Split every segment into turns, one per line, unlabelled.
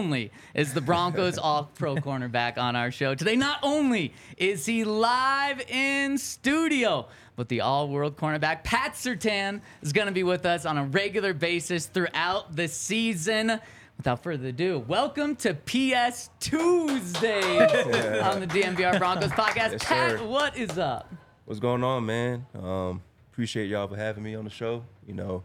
Only is the Broncos all pro cornerback on our show today, not only is he live in studio, but the all world cornerback Pat Surtain is going to be with us on a regular basis throughout the season. Without further ado, welcome to PS Tuesday on the DNVR Broncos podcast.
Yes,
Pat,
sir.
what is up?
What's going on, man? Um, appreciate y'all for having me on the show. You know,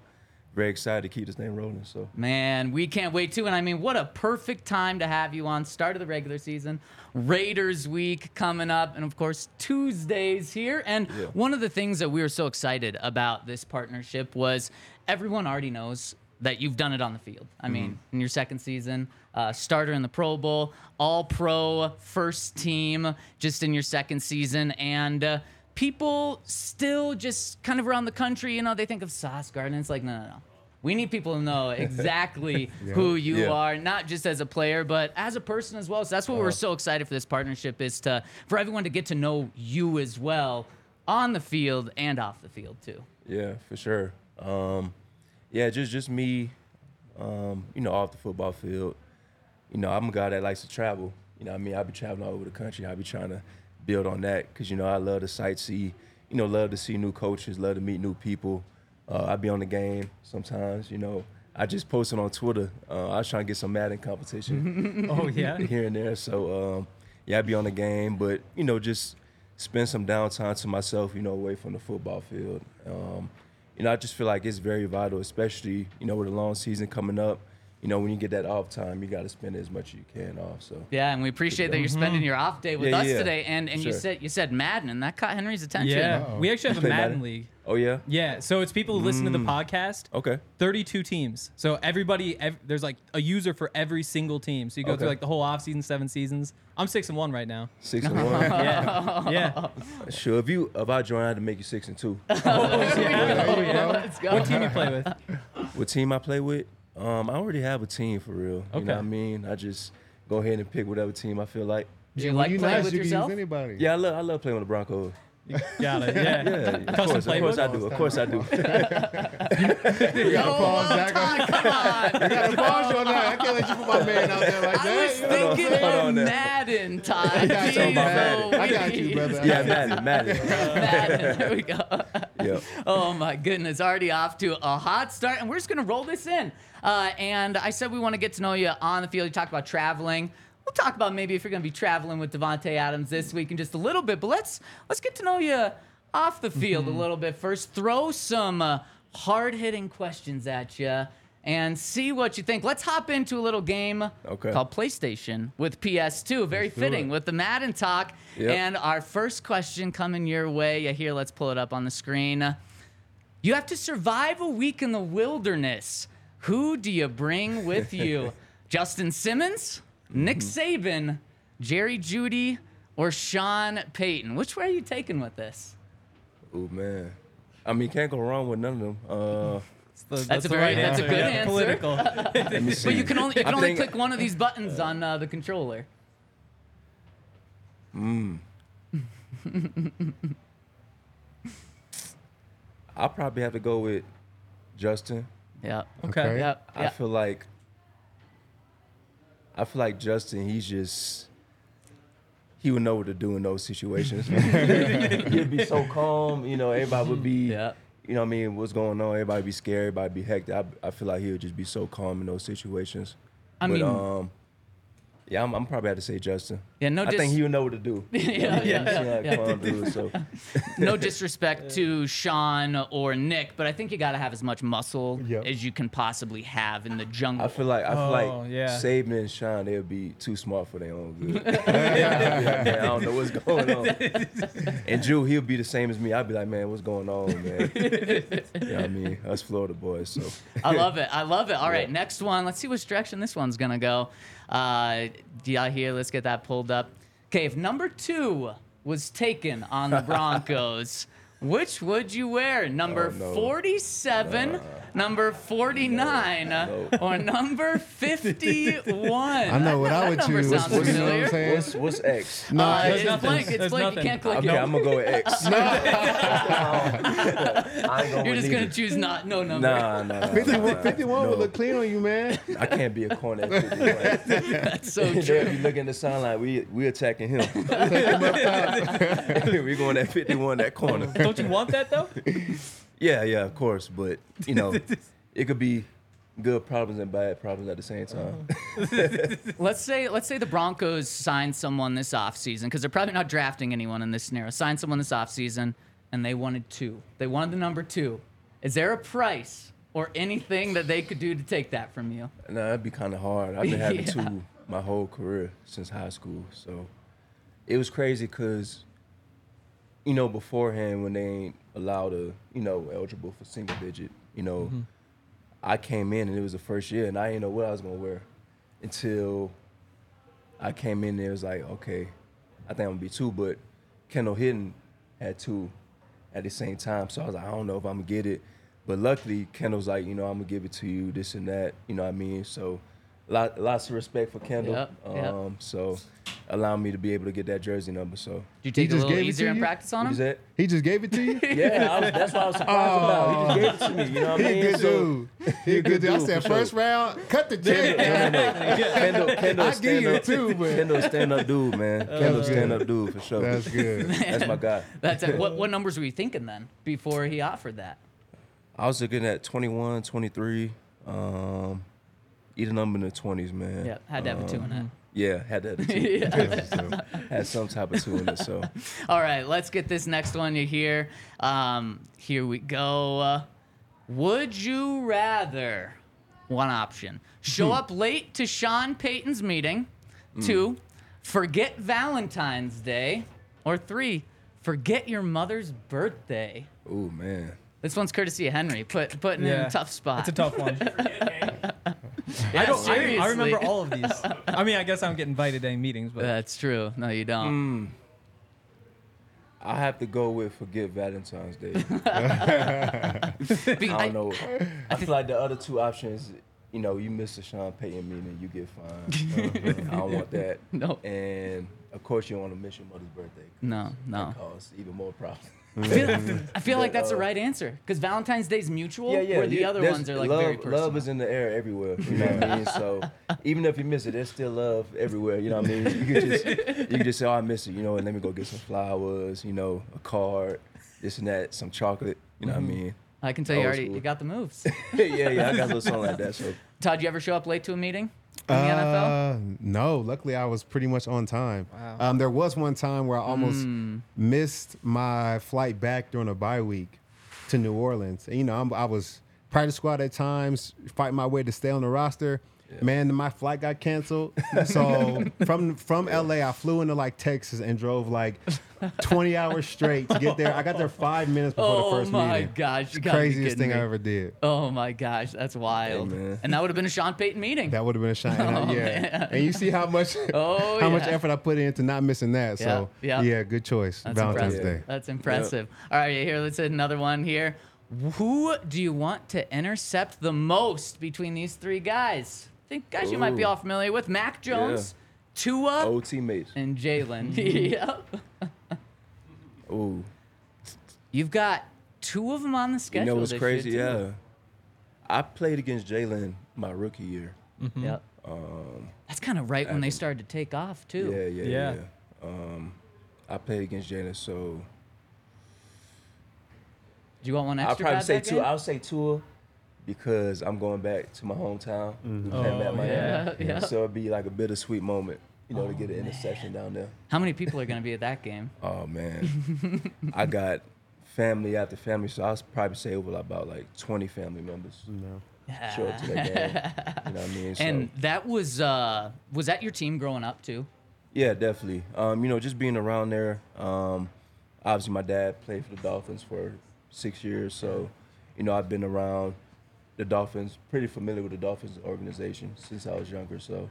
very excited to keep this thing rolling. So
Man, we can't wait to. And I mean, what a perfect time to have you on. Start of the regular season, Raiders week coming up, and of course, Tuesdays here. And
Yeah.
one of the things that we were so excited about this partnership was everyone already knows that you've done it on the field. I mean,
Mm-hmm.
in your second season, uh, starter in the Pro Bowl, all pro first team just in your second season. And, uh, People still just kind of around the country, you know, they think of Sauce Gardner. It's like, no, no, no. We need people to know exactly who you
Yeah.
are, not just as a player, but as a person as well. So that's what we're so excited for this partnership is to for everyone to get to know you as well on the field and off the field too.
yeah, for sure. Um, yeah, just just me. Um, you know, off the football field. You know, I'm a guy that likes to travel. You know, what I mean, I be traveling all over the country. I be trying to build on that because you know I love to sightsee. You know, love to see new coaches, love to meet new people. Uh, I be on the game sometimes. You know, I just posted on Twitter. Uh, I was trying to get some Madden competition.
Oh yeah.
here and there. So um, yeah, I'd be on the game, but you know, just spend some downtime to myself, you know, away from the football field. Um, you know, I just feel like it's very vital, especially you know with a long season coming up. You know, when you get that off time, you got to spend as much as you can off. So
Yeah, and we appreciate that you're mm-hmm. spending your off day with
Yeah,
us
yeah.
today. And and you said you said Madden, and that caught Henry's attention.
Yeah. We actually have a Madden
Madden?
league.
oh yeah,
Yeah. So it's people who listen to the mm. podcast.
okay,
32 teams. So everybody, ev- there's like a user for every single team. So you go
Okay.
through like the whole off season, seven seasons. I'm six and one right now.
six and one.
Yeah. yeah.
sure, if you if I join, I had to make you six and two.
Oh, yeah, let's go.
What team you play with?
what team I play with? Um, I already have a team for real. You
Okay.
know what I mean? I just go ahead and pick whatever team I feel like.
Do you
when
like playing with
you can
yourself?
Use anybody.
Yeah, I love I love playing with the Broncos.
You got it. Yeah.
Yeah, of
Custom
course, of course I do. Of course I do.
You gotta pause that.
Todd, come on.
You gotta pause you on that. I can't let you put my man out there like
I
that.
was
You know what I'm
thinking of
on there.
Madden, Todd.
I got you, Madden. I got you, brother.
yeah, Madden, Madden.
Madden. There we go.
Yep.
Oh my goodness, already off to a hot start, and we're just gonna roll this in. Uh, and I said we want to get to know you on the field. You talked about traveling. We'll talk about maybe if you're gonna be traveling with Davante Adams this week in just a little bit. But let's let's get to know you off the field a little bit first. Throw some uh, hard hitting questions at you. And see what you think. Let's hop into a little game
Okay.
called PlayStation with PS2. Very fitting
it.
with the Madden talk.
Yep.
And our first question coming your way. Yeah, here, let's pull it up on the screen. You have to survive a week in the wilderness. Who do you bring with you? Justin Simmons, Nick Saban, Jerry Jeudy, or Sean Payton? Which way are you taking with this?
Oh man. I mean, can't go wrong with none of them. Uh,
That's,
That's a very- that's a good
yeah.
answer.
Political.
let me see.
But you can only you can
I
only
think-
click one of these buttons on uh, the controller.
I'll probably have to go with Justin.
Yeah.
Okay.
Yeah.
I
yeah.
feel like I feel like Justin, he's just he would know what to do in those situations. He'd be so calm, you know, everybody would be
Yeah.
you know what I mean, what's going on, everybody be scared, everybody be hectic. I, I feel like he would just be so calm in those situations.
I
but
mean-
um yeah, I'm, I'm probably have to say Justin.
Yeah, no
I
dis-
think he would know what to do.
yeah, yeah, yeah, yeah.
dude, so
no disrespect to Sean or Nick, but I think you got to have as much muscle
Yep.
as you can possibly have in the jungle.
I feel like I feel
Oh,
like
yeah.
Saban and Sean they'll be too smart for their own good. Yeah, man, I don't know what's going on. And Drew, he'll be the same as me. I'll be like, man, what's going on, man? you know what I mean? Us Florida boys. So
I love it. I love it. All right,
Yeah.
next one. Let's see which direction this one's gonna go. Uh, do y'all? Let's get that pulled up. Okay, if number two was taken on the Broncos, which would you wear? Number
Oh, no.
47, number 49, or number 51?
I know what I would
number
choose.
sounds
You know what I'm saying?
what's what's X?
No,
Uh,
There's
it's
nothing.
blank. It's
There's
blank.
nothing.
You can't click
Okay,
it.
I'm gonna go with X. I ain't going
You're just gonna choose not no number.
Nah, nah, nah,
51,
nah,
51
no.
would look clean on you, man.
I can't be a corner at 51.
That's so
They'll
true.
be looking at the sound like we we attacking him. we going at 51 that corner.
Don't you want that though?
Yeah, yeah, of course, but you know, it could be good problems and bad problems at the same time.
Let's say let's say the Broncos sign someone this offseason because they're probably not drafting anyone in this scenario. Sign someone this offseason and they wanted two. They wanted the number two. Is there a price or anything that they could do to take that from you?
no, that'd be kind of hard. I've been having
Yeah.
two my whole career since high school, so it was crazy because you know beforehand when they ain't allowed to, you know, eligible for single digit, you know, mm-hmm. I came in and it was the first year and I didn't know what I was gonna wear until I came in there. It was like, okay, I think I'm gonna be two, but Kendall Hinton had two at the same time. So I was like, I don't know if I'm gonna get it. But luckily, Kendall's like, you know, I'm gonna give it to you, this and that. You know what I mean? So lot, lots of respect for Kendall.
Yep, yep.
um, So allow me to be able to get that jersey number. So
Did you take it a
just
little
gave it
easier
to
in
you?
practice on
what is
him?
that?
He just gave it to you?
Yeah, I was, that's what I was surprised about. He just gave it to me. You know what I
He a
mean?
good
So-
dude. He a good dude. I said
for
first
sure.
round, cut the check.
No, no, no. Kendall, Kendall,
I give you
stand up,
two, but
Kendall, stand up dude, man. Kendall,
good.
stand up dude for sure.
that's good.
That's my guy.
That's it. What what numbers were you thinking then before he offered that?
I was looking at 21, 23, um, either number in the 20s, man.
Yeah, had to have a two in it.
Yeah, had to have a two. had some type of two in it. So
All right, let's get this next one you hear. Um, here we go. Uh, would you rather? One option: show up late to Sean Payton's meeting. Two, forget Valentine's Day. Or three, forget your mother's birthday.
ooh man.
This one's courtesy of Henry. Put putting in a tough spot.
It's a tough one.
Yeah,
I don't. I, I remember all of these. I mean, I guess I don't get invited to any meetings, but
That's true. No, you don't. Hmm.
I have to go with forget Valentine's Day. I
I-
don't know. I feel like the other two options, you know, you miss the Sean Payton meeting, you get fined. I don't want that.
No.
And of course, you don't want to miss your mother's birthday.
No, no.
That causes even more problems.
I feel, I feel like
But,
that's the right answer because Valentine's Day is mutual,
Yeah, yeah.
where the
you-
other
there's-
ones are like
love,
very personal.
Love is in the air everywhere. You know what I mean? So even if you miss it, there's still love everywhere. You know what I mean? You can just you can just say, "Oh, I miss it," you know, and let me go get some flowers, you know, a card, this and that, some chocolate. You know what I mm-hmm. mean?
I can tell you
Old
already,
school.
you got the moves.
yeah, yeah. I got a little something like that. So
Todd, you ever show up late to a meeting in the NFL?
Uh, no, luckily I was pretty much on time.
Wow.
Um, there was one time where I almost
Hmm.
missed my flight back during a bye week to New Orleans. And, you know, I'm, I was practice squad at times, fighting my way to stay on the roster. Man, my flight got canceled. So from from LA, I flew into like Texas and drove like 20 hours straight to get there. I got there five minutes before
Oh
the first
my
meeting.
gosh, you gotta
Craziest
kidding
thing I ever did.
Oh my gosh, that's wild.
man.
and that would have been a Sean Payton meeting.
That would have been a Sean. And I- yeah. And you see how much
Oh,
how much effort I put into not missing that. So
Yeah,
yeah,
yeah.
good choice.
That's
Valentine's
impressive.
Day.
That's impressive. All right, here, let's hit another one here. Who do you want to intercept the most between these three guys? I think guys you might be
Ooh.
all familiar with. Mac Jones, Tua,
old teammates.
and Jalen.
Mm-hmm.
yep.
Ooh,
You've got two of them on the
you
schedule.
know what's
this
crazy?
year, too.
Yeah. I played against Jalen my rookie year.
Yep. That's kind of right when they started to take off too.
Um, Yeah, yeah,
Yeah.
yeah. Um, I played against Jalen, so
Do you want one extra?
I'll
extra?
probably
bad
say
that
two.
game?
I'll say Tua because I'm going back to my hometown.
Mm-hmm.
playing back
Oh,
Miami.
yeah, yeah.
So it'd be like a bittersweet moment, you know, to get an interception down there.
How many people are going to be at that game?
Oh man, I got family after family, so I'll probably say over about like 20 family members
No.
show up to that game. You know what I mean? So,
And that was uh was that your team growing up too?
yeah, definitely. Um, you know, just being around there. Um, obviously, my dad played for the Dolphins for six years, so you know I've been around the Dolphins, pretty familiar with the Dolphins organization since I was younger. So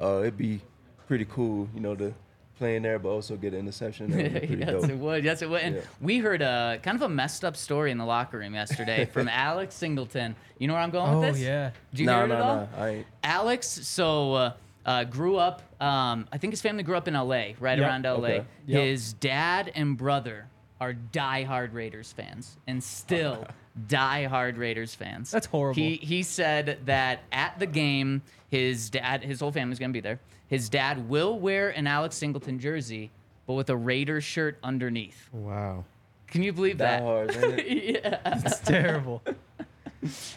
uh, it'd be pretty cool, you know, to play in there, but also get an interception. That be
yes,
dope.
it would. Yes, it would. And
Yeah.
we heard a kind of a messed up story in the locker room yesterday from Alex Singleton. You know where I'm going
Oh
with this?
Oh yeah.
Did you
no,
hear it
no,
at all?
no, I ain't.
Alex, so uh, uh, grew up. Um, I think his family grew up in L.A. Right
Yep.
around L.A.
Okay.
Yep.
His dad and brother are diehard Raiders fans, and still diehard Raiders fans.
That's horrible.
He he said that at the game, his dad, his whole family's gonna be there. His dad will wear an Alex Singleton jersey, but with a Raiders shirt underneath.
Wow.
Can you believe
Die
that?
hard, ain't it?
yeah.
It's terrible.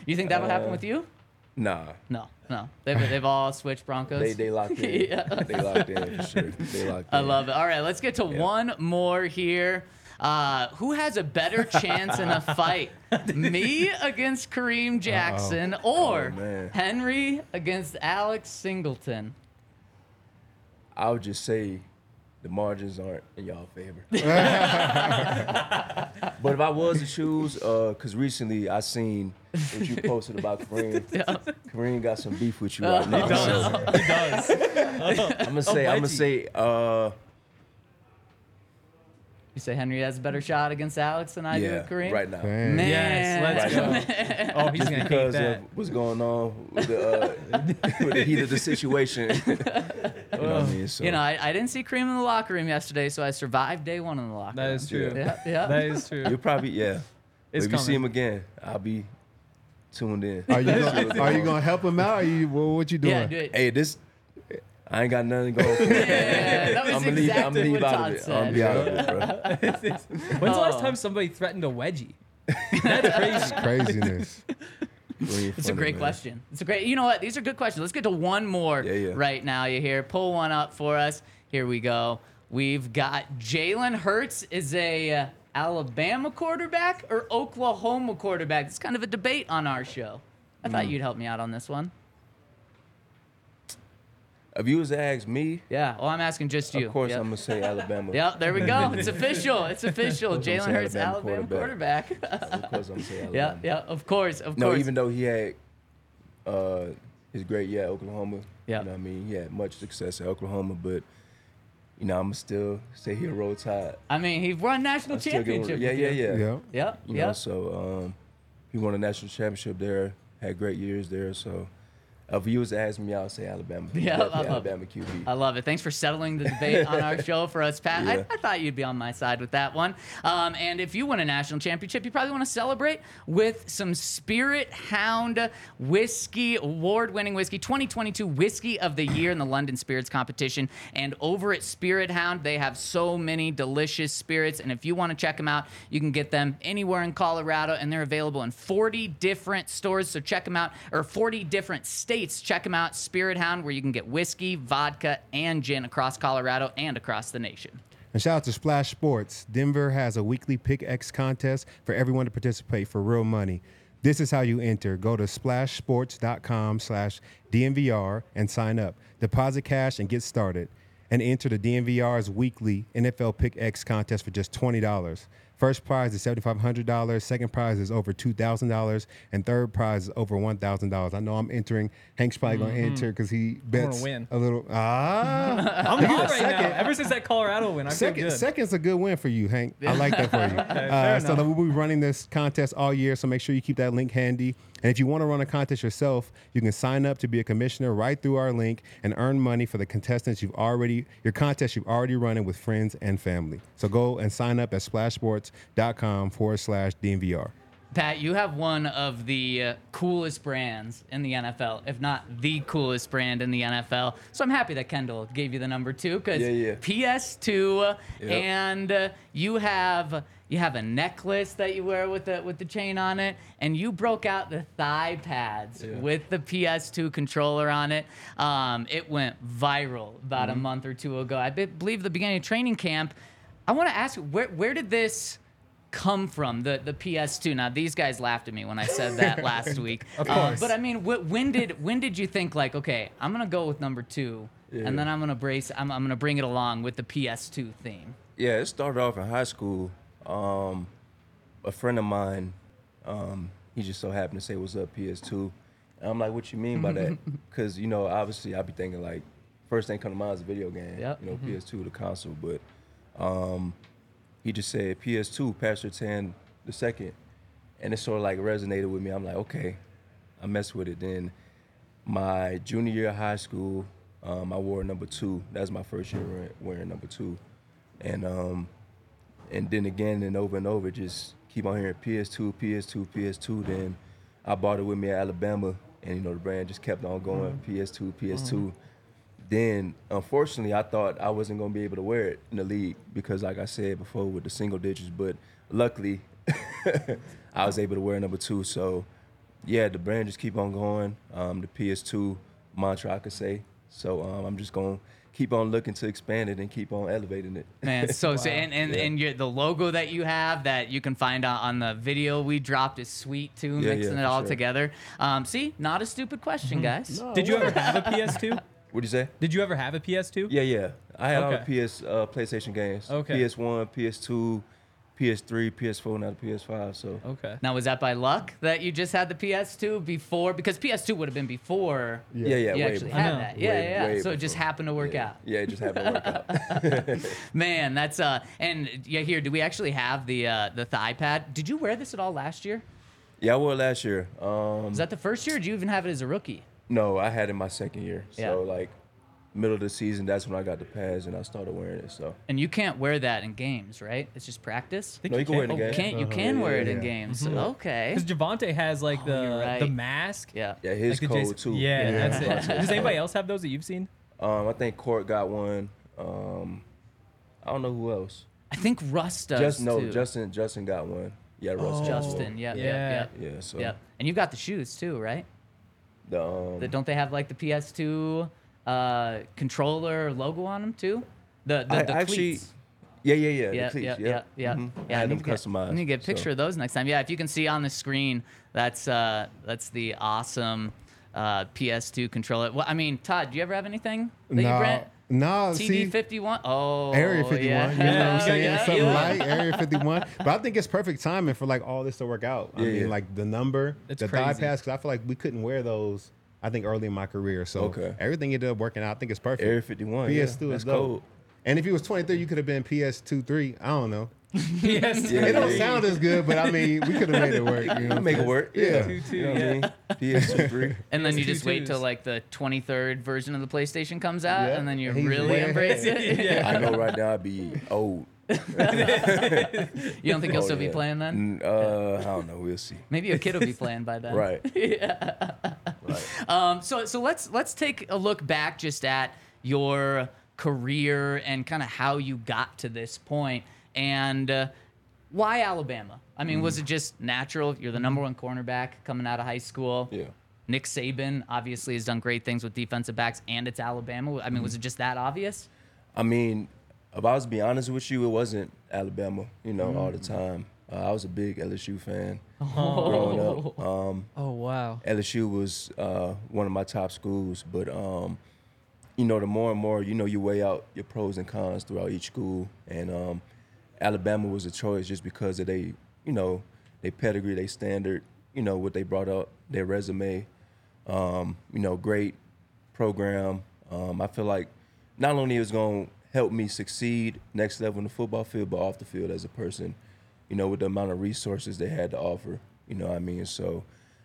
You think that'll happen
Uh,
with you?
Nah,
No, no. They've, they've all switched Broncos.
they they locked in.
Yeah.
They locked in for sure. They locked in.
I love it. All right, let's get to one more here. Uh, who has a better chance in a fight? Me against Kareem Jackson or
Oh.
Henry against Alex Singleton?
I would just say the margins aren't in y'all favor. but if I was to choose, because recently I seen what you posted about Kareem. Kareem got some beef with you right now. So
He does.
I'm gonna say, I'm gonna say, uh,
You say Henry has a better shot against Alex than I do
yeah,
with Kareem?
right now.
Dang.
Man.
Yes, let's
Right
go. Oh, he's gonna hate
Because
that.
of what's going on with the, uh, with the heat of the situation. you know what I mean? So,
You know, I, I didn't see Kareem in the locker room yesterday, so I survived day one in the locker
That
room.
is true.
Yeah, yeah.
That is true.
you'll probably, yeah.
It's
if you see him again, I'll be tuned in.
Are you gonna, are you gonna help him out? Are you what, what you doing?
yeah, do it.
Hey, this I ain't got nothing going for.
Yeah, that was
I'm gonna leave, I'm leave
what
out
Todd
of it.
said.
I'm be out of it, bro.
When's the last time somebody threatened a wedgie? That's crazy.
Craziness.
Really
It's a great
man.
question. It's a great. You know what? These are good questions. Let's get to one more
Yeah, yeah.
right now. You hear? Pull one up for us. Here we go. We've got Jalen Hurts is a uh, Alabama quarterback or Oklahoma quarterback. It's kind of a debate on our show. I
Hmm.
thought you'd help me out on this one.
If you was to ask me,
Yeah. Well, I'm asking just you.
of course
Yep.
I'm gonna say Alabama.
Yep, there we go. It's official. It's official. Jalen Hurts,
Alabama
Alabama quarterback.
Of course I'm gonna say Alabama.
yeah, yeah, of course, of
No,
course.
even though he had uh, his great year at Oklahoma,
Yeah.
you know what I mean? He had much success at Oklahoma, but you know, I'm going to still say he'll roll tide.
I mean, he won national
I'm still giving-
championship.
Yeah, yeah, yeah.
Yeah.
Yep,
You know, so um, he won a national championship there, had great years there. So if you was to ask me, I would say Alabama.
Yeah, I love
Alabama QB.
I love it. Thanks for settling the debate on our show for us, Pat. I, I thought you'd be on my side with that one. Um, and if you win a national championship, you probably want to celebrate with some Spirit Hound Whiskey, award winning whiskey, 2022 Whiskey of the Year in the London Spirits Competition. And over at Spirit Hound, they have so many delicious spirits. And if you want to check them out, you can get them anywhere in Colorado, and they're available in 40 different stores. So check them out, or 40 different states. Check them out, Spirit Hound, where you can get whiskey, vodka, and gin across Colorado and across the nation.
And shout out to Splash Sports. Denver has a weekly Pick X contest for everyone to participate for real money. This is how you enter. Go to splashsports.com slash DNVR and sign up. Deposit cash and get started. And enter the DNVR's weekly NFL Pick X contest for just $20. First prize is $7,500. Second prize is over $2,000. And third prize is over $1,000. I know I'm entering. Hank's probably going to enter because he bets
win.
a little. Ah.
I'm hot right now.
second.
Ever since that Colorado win, I feel
Second,
good.
second's a good win for you, Hank. I like that for you. uh, so we'll be running this contest all year. So make sure you keep that link handy. And if you want to run a contest yourself, you can sign up to be a commissioner right through our link and earn money for the contestants you've already your contest you've already running with friends and family. So go and sign up at splashsports.com forward slash DNVR.
Pat, you have one of the uh, coolest brands in the NFL, if not the coolest brand in the NFL. So I'm happy that Kendall gave you the number two because
Yeah, yeah.
PS2,
Yep.
and uh, you have you have a necklace that you wear with the with the chain on it, and you broke out the thigh pads
Yeah.
with the PS2 controller on it. Um, it went viral about
Mm-hmm.
a month or two ago. I be- believe the beginning of training camp. I want to ask where where did this come from? The the PS2. Now these guys laughed at me when I said that last week.
Of
Uh,
course.
but I mean, wh- when did when did you think like, okay, I'm gonna go with number two,
Yeah.
and then I'm gonna brace, I'm, I'm gonna bring it along with the PS2 theme.
Yeah, it started off in high school. Um, a friend of mine, um, he just so happened to say, "What's up, PS2?" And I'm like, "What you mean by that?" Because you know, obviously, I'd be thinking like, first thing come to mind is a video game.
Yep.
You know, PS2, the console. But um, he just said PS2, Pat Surtain the second, and it sort of like resonated with me. I'm like, okay, I messed with it. Then my junior year of high school, um, I wore number two. That was my first year wearing, wearing number two, and um, and then again and over and over, just keep on hearing PS2, PS2, PS2. Then I bought it with me at Alabama, and you know the brand just kept on going, PS2, PS2. Then unfortunately, I thought I wasn't gonna be able to wear it in the league because, like I said before, with the single digits. But luckily, I was able to wear number two. So yeah, the brand just keep on going. Um, the PS2 mantra, I could say. So um, I'm just gonna keep on looking to expand it and keep on elevating it.
Man, so so and and,
Yeah.
and your, the logo that you have that you can find on, on the video we dropped is sweet too,
Yeah,
mixing
yeah,
it all
sure.
together. Um, see, not a stupid question, guys.
Did you ever have a PS2?
What'd you say?
Did you ever have a PS2?
Yeah, yeah. I had all
Okay.
the PS uh, PlayStation games.
Okay.
PS1, PS2, PS3, PS4, now the PS5. So
Okay.
Now was that by luck that you just had the PS2 before? Because PS2 would have been before
yeah, yeah.
you
way
actually
before.
had that. Yeah,
Way-
yeah.
way
so it just
before.
happened to work
yeah.
out.
Yeah, it just happened to work out.
Man, that's uh and yeah, here, do we actually have the uh the thigh pad? Did you wear this at all last year?
Yeah, I wore it last year. Um,
Was that the first year or did you even have it as a rookie?
No, I had it my second year.
Yeah.
So like middle of the season, that's when I got the pads and I started wearing it. So
And you can't wear that in games, right? It's just practice.
think
no, you can wear it in
Oh,
the game.
can't you
Uh-huh.
can
Yeah,
wear
yeah,
it in
yeah.
games? Okay.
Because Davante has like the
Oh, you're right.
the mask.
Yeah.
Yeah, his
Like the
code
Jason-
too.
Yeah,
Yeah.
that's it. Does anybody else have those that you've seen?
Um, I think Court got one. Um, I don't know who else.
I think Russ does
Just no,
too.
Justin. Justin got one. Yeah, Russ. got one.
Justin. Yeah, yeah,
Yeah.
yeah.
Yeah, so
Yeah. And you got the shoes too, right?
The um,
That don't they have like the PS2 uh, controller logo on them too? The the,
I
the
actually,
cleats.
yeah, yeah, yeah,
Yeah,
cleats,
yeah,
yeah,
yeah, yeah,
Mhm.
yeah.
I had
need
them
to get-
customized.
I need to get a picture
so.
of those next time. Yeah, if you can see on the screen, that's uh, that's the awesome uh, PS2 controller. Well, I mean, Todd, do you ever have anything that you
No,
rent?
No.
TV
See,
51. Oh,
Area 51.
Yeah.
You know what I'm saying?
Yeah,
Something
yeah.
light, Area 51. But I think it's perfect timing for like all this to work out. I
Yeah,
mean,
yeah.
like the number,
It's
the thigh
crazy.
pads, because I feel like we couldn't wear those. I think early in my career, so
Okay.
everything ended up working out. I think it's perfect.
Area 51.
PS2
that's
is dope.
cold.
And if he was 23, you could have been PS2 3. I don't know.
Yes.
Yeah,
It don't
yeah,
sound as good, but I mean, we could have made it work. You know I'm
Make it work.
Yeah.
Yeah,
Two, two,
you know what
yeah.
I mean. PS2 three.
And then you
Two
just wait till like the 23rd version of the PlayStation comes out,
Yeah.
and then you
He's
really
way
embrace it.
Yeah.
I know right now I'd be old.
You don't think you'll
Oh,
still be playing then?
Uh, I don't know. We'll see.
Maybe your kid will be playing by then.
Right. Right.
Um, so so let's let's take a look back just at your career and kind of how you got to this point and uh, why Alabama. I mean,
Mm.
was it just natural? You're the number one cornerback coming out of high school.
Yeah.
Nick Saban obviously has done great things with defensive backs, and it's Alabama. I mean,
Mm.
was it just that obvious?
I mean, if I was to be honest with you, it wasn't Alabama, you know, all the
Mm.
time. Uh, I was a big LSU fan
Oh.
growing up. Um,
Oh wow.
LSU was uh, one of my top schools, but um, you know, the more and more, you know, you weigh out your pros and cons throughout each school, and um, Alabama was a choice just because of they, you know, they pedigree, they standard, you know, what they brought up, their resume, um, you know, great program. Um, I feel like not only it was going to help me succeed next level in the football field, but off the field as a person, you know, with the amount of resources they had to offer. You know what I mean? So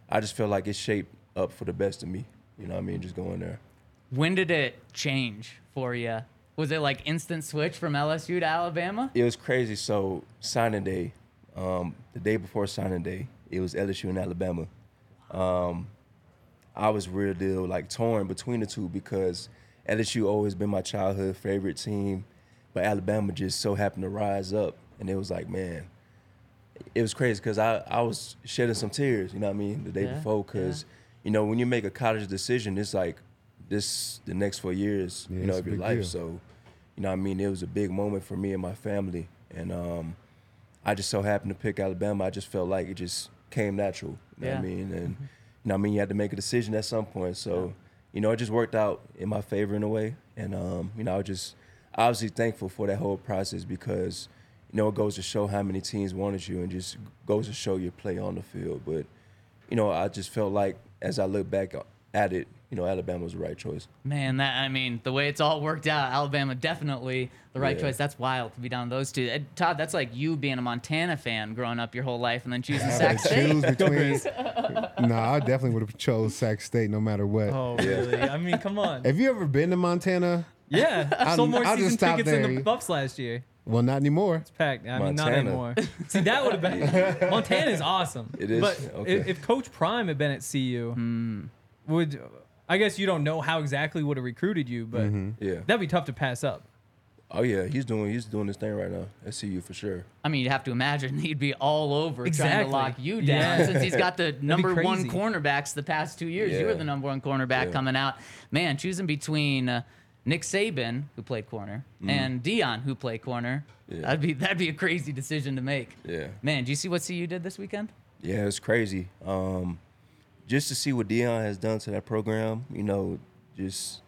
I just feel like it shaped up for the best of me. You know what I mean? Just going there.
When did it change for you? Was it like instant switch from LSU to Alabama?
It was crazy. So signing day, um, the day before signing day, it was LSU and Alabama. Um, I was real deal like torn between the two because LSU always been my childhood favorite team, but Alabama just so happened to rise up, and it was like, man, it was crazy because I, I was shedding some tears, you know what I mean, the day
Yeah,
before because you know when you make a college decision, it's like this the next four years,
Yeah,
you know, of your life.
deal.
So, you know, what I mean, it was a big moment for me and my family, and um, I just so happened to pick Alabama. I just felt like it just came natural. You know what I mean? And you know, what I mean, you had to make a decision at some point. So, you know, it just worked out in my favor in a way. And um, you know, I was just obviously thankful for that whole process because you know it goes to show how many teams wanted you, and just goes to show your play on the field. But you know, I just felt like as I look back at it, you know, Alabama was the right choice.
Man, that I mean, the way it's all worked out, Alabama definitely the right
Yeah.
choice. That's wild to be down those two. Todd, that's like you being a Montana fan growing up your whole life and then choosing Sac
Had choose
State.
between. no, I definitely would have chose Sac State no matter what.
Oh, really? I mean, come on.
Have you ever been to Montana?
Yeah, I sold more
I'll just
season
stop
tickets than
there.
the Buffs last year.
Well, not anymore.
It's Packed. I mean, not
Montana.
anymore. See, that would have been. Montana is awesome.
It is?
But
Okay.
if, if Coach Prime had been at CU, hmm. would I guess you don't know how exactly would have recruited you, but
Yeah.
that'd be tough to pass up.
Oh yeah, he's doing he's doing this thing right now at CU for sure.
I mean, you'd have to imagine he'd be all over trying
Exactly.
to lock you down
Yeah.
since he's got the number one
crazy.
cornerbacks the past two years. You were
Yeah.
the number one cornerback
Yeah.
coming out. Man, choosing between uh, Nick Saban, who played corner, and Deion, who played corner,
Mm. Yeah.
that'd be that'd be a crazy decision to make.
Yeah.
Man, do you see what CU did this weekend?
Yeah, it's crazy. Um, just to see what Deion has done to that program, you know, just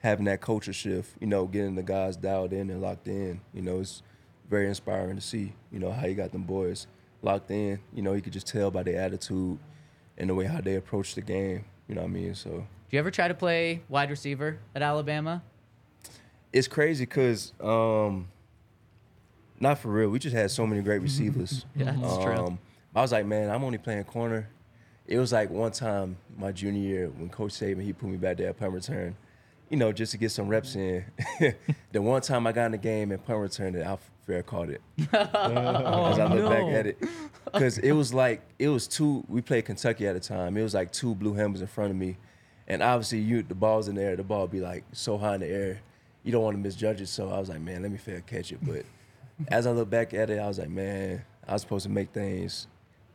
having that culture shift, you know, getting the guys dialed in and locked in, you know, it's very inspiring to see, you know, how he got them boys locked in. You know, you could just tell by their attitude and the way how they approach the game. You know what I mean? So
Do you ever try to play wide receiver at Alabama?
it's crazy because um, not for real. We just had so many great receivers.
Yeah, that's true.
Um, I was like, man, I'm only playing corner. It was like one time my junior year when Coach Saban he put me back there at punt return, you know, just to get some reps in. the one time I got in the game and punt return, that Alpha Fair caught it. Oh, as I look back at it, because it was like it was two. We played Kentucky at the time. It was like two blue helmets in front of me, and obviously you the ball's in the air. The ball be like so high in the air, you don't want to misjudge it. So I was like, man, let me fair catch it. But as I look back at it, I was like, man, I was supposed to make things.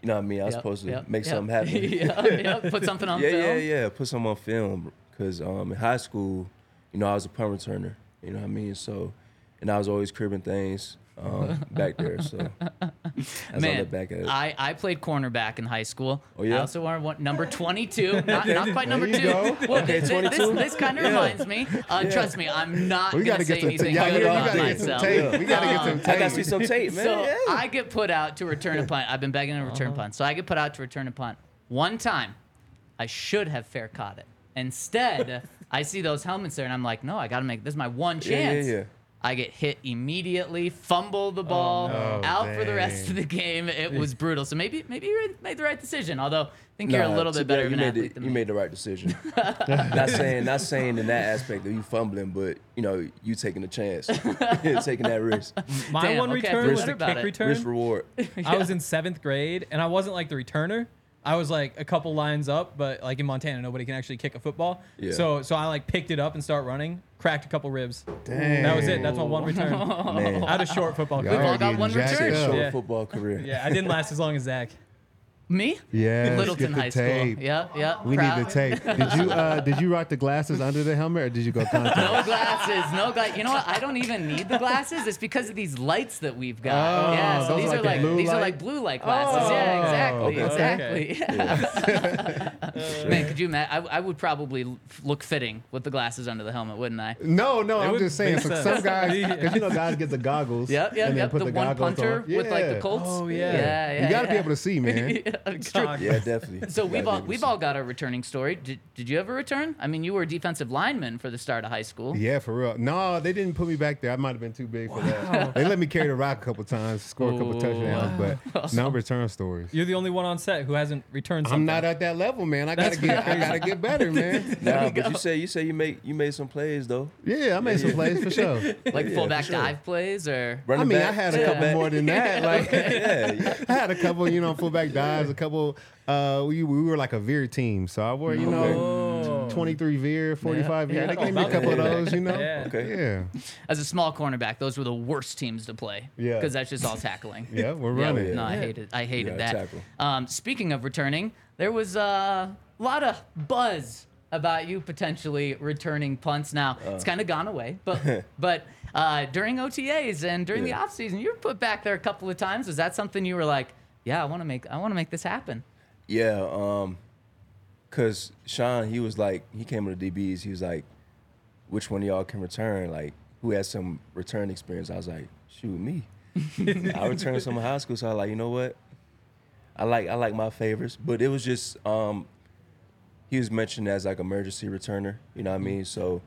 You know what I mean? I was
Yep,
supposed to
yep,
make
yep.
something happen.
yeah, put something on
yeah,
film.
yeah, yeah. yeah. Put something on film because um, in high school, you know, I was a punt returner. You know what I mean? So, and I was always cribbing things um, back there. So, I
Man,
look back at it,
I, I played cornerback in high school.
Oh, yeah?
I also wore one, number 22. Not, not quite number two.
go.
Well,
Okay,
this,
22?
This, kind of reminds me. Uh, Trust me, I'm not
We gotta
say
get some.
anything
yeah,
good
we
about
gotta get some
myself.
tape. We gotta get some tape.
I got to see some tape, man.
So
yeah.
I get put out to return a punt. I've been begging to return
Uh-huh.
punt. So I get put out to return a punt. One time, I should have fair caught it. Instead, I see those helmets there, and I'm like, no, I got to make this is my one
Yeah, yeah,
chance.
yeah.
I get hit immediately, fumble the oh, ball,
no.
Oh, out for the rest of the game. It was brutal. So maybe maybe you made the right decision. Although I think you're a little bit better
you
an
made
athlete
the,
than
You
me.
made the right decision. not saying, not saying in that aspect of you fumbling, but you know, you taking the chance, taking that risk,
My
Damn,
one
okay,
return was
better
a
about
kick
it.
return.
risk reward.
I was in seventh grade, and I wasn't like the returner. I was like a couple lines up, but like in Montana, nobody can actually kick a football.
Yeah.
So so I like picked it up and start running, cracked a couple ribs.
Dang.
That was it. That's my one return.
Man,
I had a short football
Y'all
career.
all got one return.
short
Yeah.
football career.
Yeah, I didn't last as long as Zach.
Me?
Yeah.
Littleton
get the
School.
tape.
Yeah, yeah.
We
proud.
need the tape. Did you uh, did you rock the glasses under the helmet or did you go contact?
No glasses, no glasses. You know what? I don't even need the glasses. It's because of these lights that we've got.
Oh,
yeah, so
those
these
are
are
like the
like
blue
these are like blue light glasses. yeah, exactly,
okay.
exactly. Man, could you imagine? I, I would probably look fitting with the glasses under the helmet, wouldn't I?
No, no, I'm just saying.
make
For
sense.
some guys, because you know, guys get the goggles.
Yep, yep,
and then
yep.
put
The,
the,
one
goggles
punter
on.
with like the
Yeah.
Colts.
Oh, yeah.
yeah, yeah.
You got to be able to see, man.
Yeah, it's true.
Yeah, definitely.
So we've all we've all got a returning story. Did, did you ever return? I mean, you were a defensive lineman for the start of high school.
Yeah, for real. No, they didn't put me back there. I might have been too big for that. They let me carry the rock a couple times, score a couple
Ooh.
touchdowns, but no return stories.
You're the only one on set who hasn't returned something.
I'm not at that level, man. I got gotta get, I gotta get better, man.
Nah, but you say you say you make you made some plays though.
Yeah, I made some plays for sure.
like
Yeah,
fullback
sure.
dive plays or
I mean,
back,
I had a
yeah.
couple more than that. Like,
Yeah, yeah.
I had a couple, you know, fullback dives, a couple. Uh, we, we were like a veer team, so I wore, you know, 23 veer, 45 veer.
yeah.
They gave me a couple of those, you know.
Yeah.
Okay.
Yeah,
as a small cornerback, those were the worst teams to play.
Yeah.
Because that's just all tackling.
yeah, we're
Yeah,
running.
no, I
Yeah.
hated. I hated
Yeah,
that.
tackle.
Um, speaking of returning, there was uh, a lot of buzz about you potentially returning punts. Now
Uh.
it's kind of gone away, but but uh, during OTAs and during
Yeah.
the off season, you were put back there a couple of times. Was that something you were like, yeah, I want to make I want to make this happen?
Yeah, um, cause Sean, he was like, he came to the DBs. He was like, which one of y'all can return? Like, who has some return experience? I was like, shoot, me. I returned some in high school, so I was like, you know what? I like I like my favors, but it was just um, he was mentioned as like emergency returner. You know what I mean? So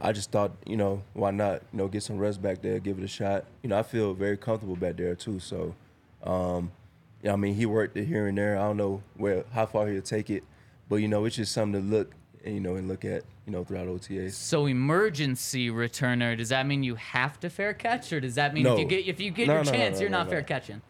I just thought, you know, why not? You know, get some rest back there, give it a shot. You know, I feel very comfortable back there too. So, um, I mean, he worked it here and there. I don't know where how far he'll take it, but you know, it's just something to look, and, you know, and look at, you know, throughout OTAs.
So emergency returner, does that mean you have to fair catch, or does that mean if you get if you get
No,
your
no, no,
chance,
no,
you're
no,
not
no.
fair catching?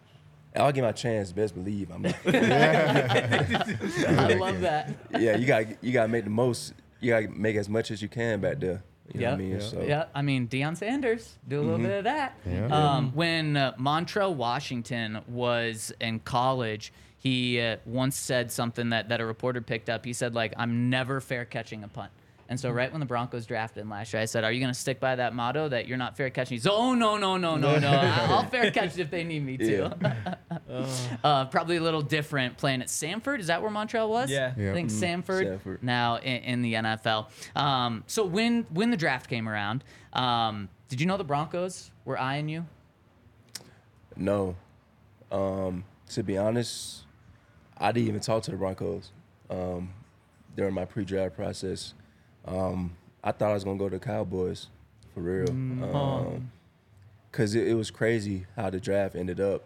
I'll get my chance. Best believe I'm.
I love that.
yeah, you got you got to make the most. You got to make as much as you can back there. You
Yeah,
I mean? So
yeah. I mean, Deion Sanders do a little
Mm-hmm.
bit of that.
Yeah.
Um, when uh, Montrell Washington was in college, he uh, once said something that that a reporter picked up. He said like, "I'm never fair catching a punt." And so right when the Broncos drafted him last year, I said, "Are you going to stick by that motto that you're not fair catching?" He's, "Oh no, no, no, no, no! I- I'll fair catch if they need me to." uh, probably a little different playing at Samford. Is that where Montrell was?
Yeah.
Yeah.
I think Samford,
Samford.
now in, in the NFL. Um, so when when the draft came around, um, did you know the Broncos were eyeing you?
No. Um, to be honest, I didn't even talk to the Broncos um, during my pre-draft process. Um, I thought I was gonna go to the Cowboys for real, Um 'cause it, it was crazy how the draft ended up.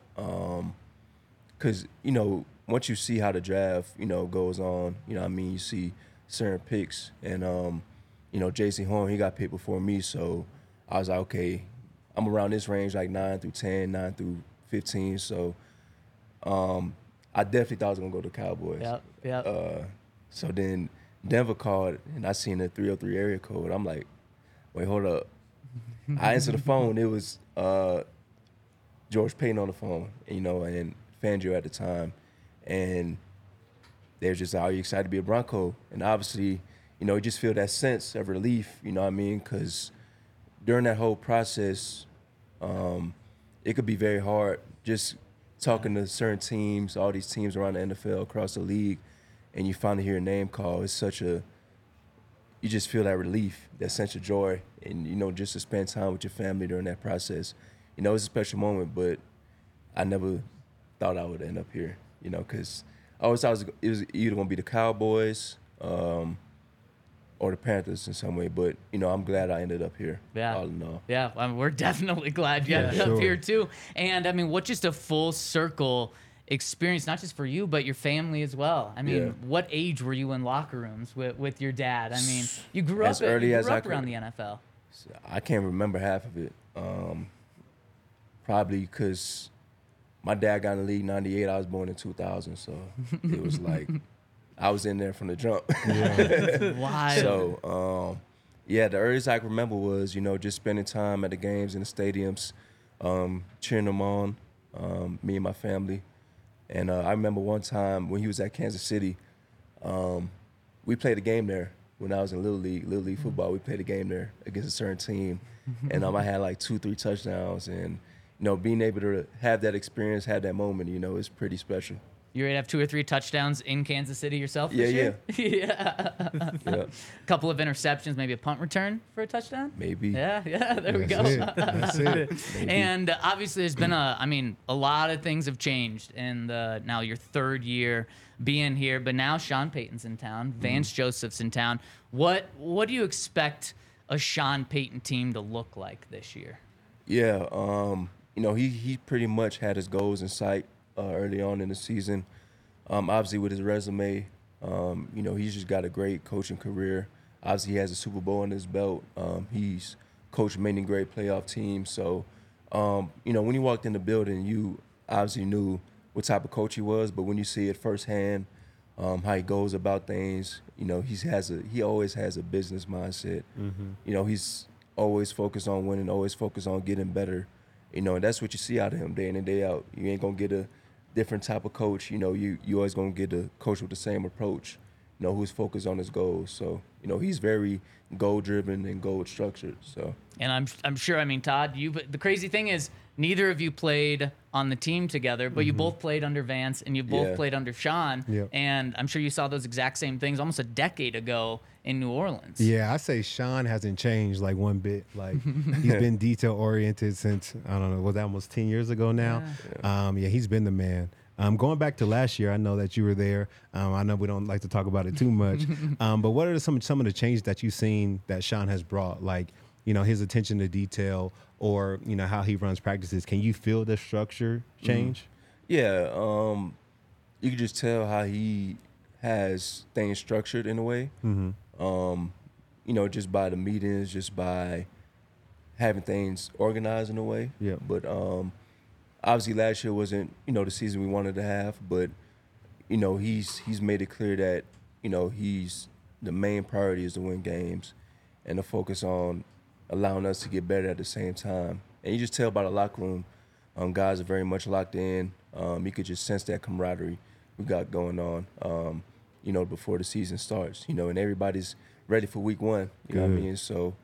Cause you know once you see how the draft you know goes on, you know what I mean you see certain picks, and um, you know Jaycee Horn he got picked before me, so I was like okay, I'm around this range like nine through 10, 9 through fifteen, so um, I definitely thought I was gonna go to the Cowboys.
Yep, yep.
Uh, so then Denver called and I seen the 303 area code. I'm like, wait, hold up. I answered the phone. It was uh, George Paton on the phone, you know, and Fangio at the time. And they were just like, are you excited to be a Bronco? And obviously, you know, you just feel that sense of relief, you know what I mean? Because during that whole process, um, it could be very hard just talking to certain teams, all these teams around the NFL, across the league, and you finally hear a name call. It's such a, you just feel that relief, that sense of joy, and you know, just to spend time with your family during that process. You know, it's a special moment, but I never thought I would end up here, you know, because I always thought it was, it was either going to be the Cowboys um, or the Panthers in some way, but, you know, I'm glad I ended up here,
Yeah.
all in all.
Yeah, I mean, we're definitely glad you ended up here too. And I mean, what just a full circle experience, not just for you, but your family as well. I mean,
Yeah.
what age were you in locker rooms with, with your dad? I mean, you grew
As
up,
early
you
as
grew
I
up around
could.
the NFL.
I can't remember half of it. Um, probably because my dad got in the league '98. I was born in 2000, so it was like I was in there from the jump.
Wild.
so um, yeah, the earliest I can remember was you know just spending time at the games in the stadiums, um, cheering them on, um, me and my family. And uh, I remember one time when he was at Kansas City, um, we played a game there when I was in Little League, Little League football. We played a game there against a certain team, and um, I had like two, three touchdowns, and you know, being able to have that experience, have that moment, you know, is pretty special.
You ready to have two or three touchdowns in Kansas City yourself
Yeah,
this year? yeah.
Yeah,
A couple of interceptions, maybe a punt return for a touchdown?
maybe.
Yeah, yeah, there we go.
It. That's it.
And uh, obviously, there's been a, I mean, a lot of things have changed in the now your third year being here, but now Sean Payton's in town, Vance Joseph's in town. What what do you expect a Sean Payton team to look like this year?
Yeah, um, you know, he he pretty much had his goals in sight uh, early on in the season. Um, obviously, with his resume, Um, you know, he's just got a great coaching career. Obviously, he has a Super Bowl in his belt. Um, he's coached many great playoff teams. So, um, you know, when you walked in the building, you obviously knew what type of coach he was. But when you see it firsthand, um, how he goes about things, you know, he has a he always has a business mindset. You know, he's always focused on winning, always focused on getting better. You know, and that's what you see out of him day in and day out. You ain't gonna get a different type of coach. You know, you you always gonna get a coach with the same approach. You know, who's focused on his goals. So you know, he's very goal driven and goal structured. So
And I'm I'm sure. I mean, Todd, you. The crazy thing is, neither of you played on the team together, but you both played under Vance and you both
Yeah.
played under Sean.
Yep.
And I'm sure you saw those exact same things almost a decade ago in New Orleans.
Yeah, I say Sean hasn't changed like one bit. Like he's been detail oriented since I don't know, was that almost ten years ago now? Yeah, um, yeah he's been the man. Um, going back to last year, I know that you were there. Um, I know we don't like to talk about it too much, um, but what are some some of the changes that you've seen that Sean has brought? Like you know his attention to detail, or you know how he runs practices. Can you feel the structure change?
Yeah, um, you can just tell how he has things structured in a way. Um, you know, just by the meetings, just by having things organized in a way.
Yeah.
But um, obviously, last year wasn't you know the season we wanted to have. But you know, he's he's made it clear that you know he's the main priority is to win games, and to focus on allowing us to get better at the same time. And you just tell by the locker room, um, guys are very much locked in. Um, you could just sense that camaraderie we got going on. Um, you know, before the season starts. You know, and everybody's ready for week one. You know what I mean? So,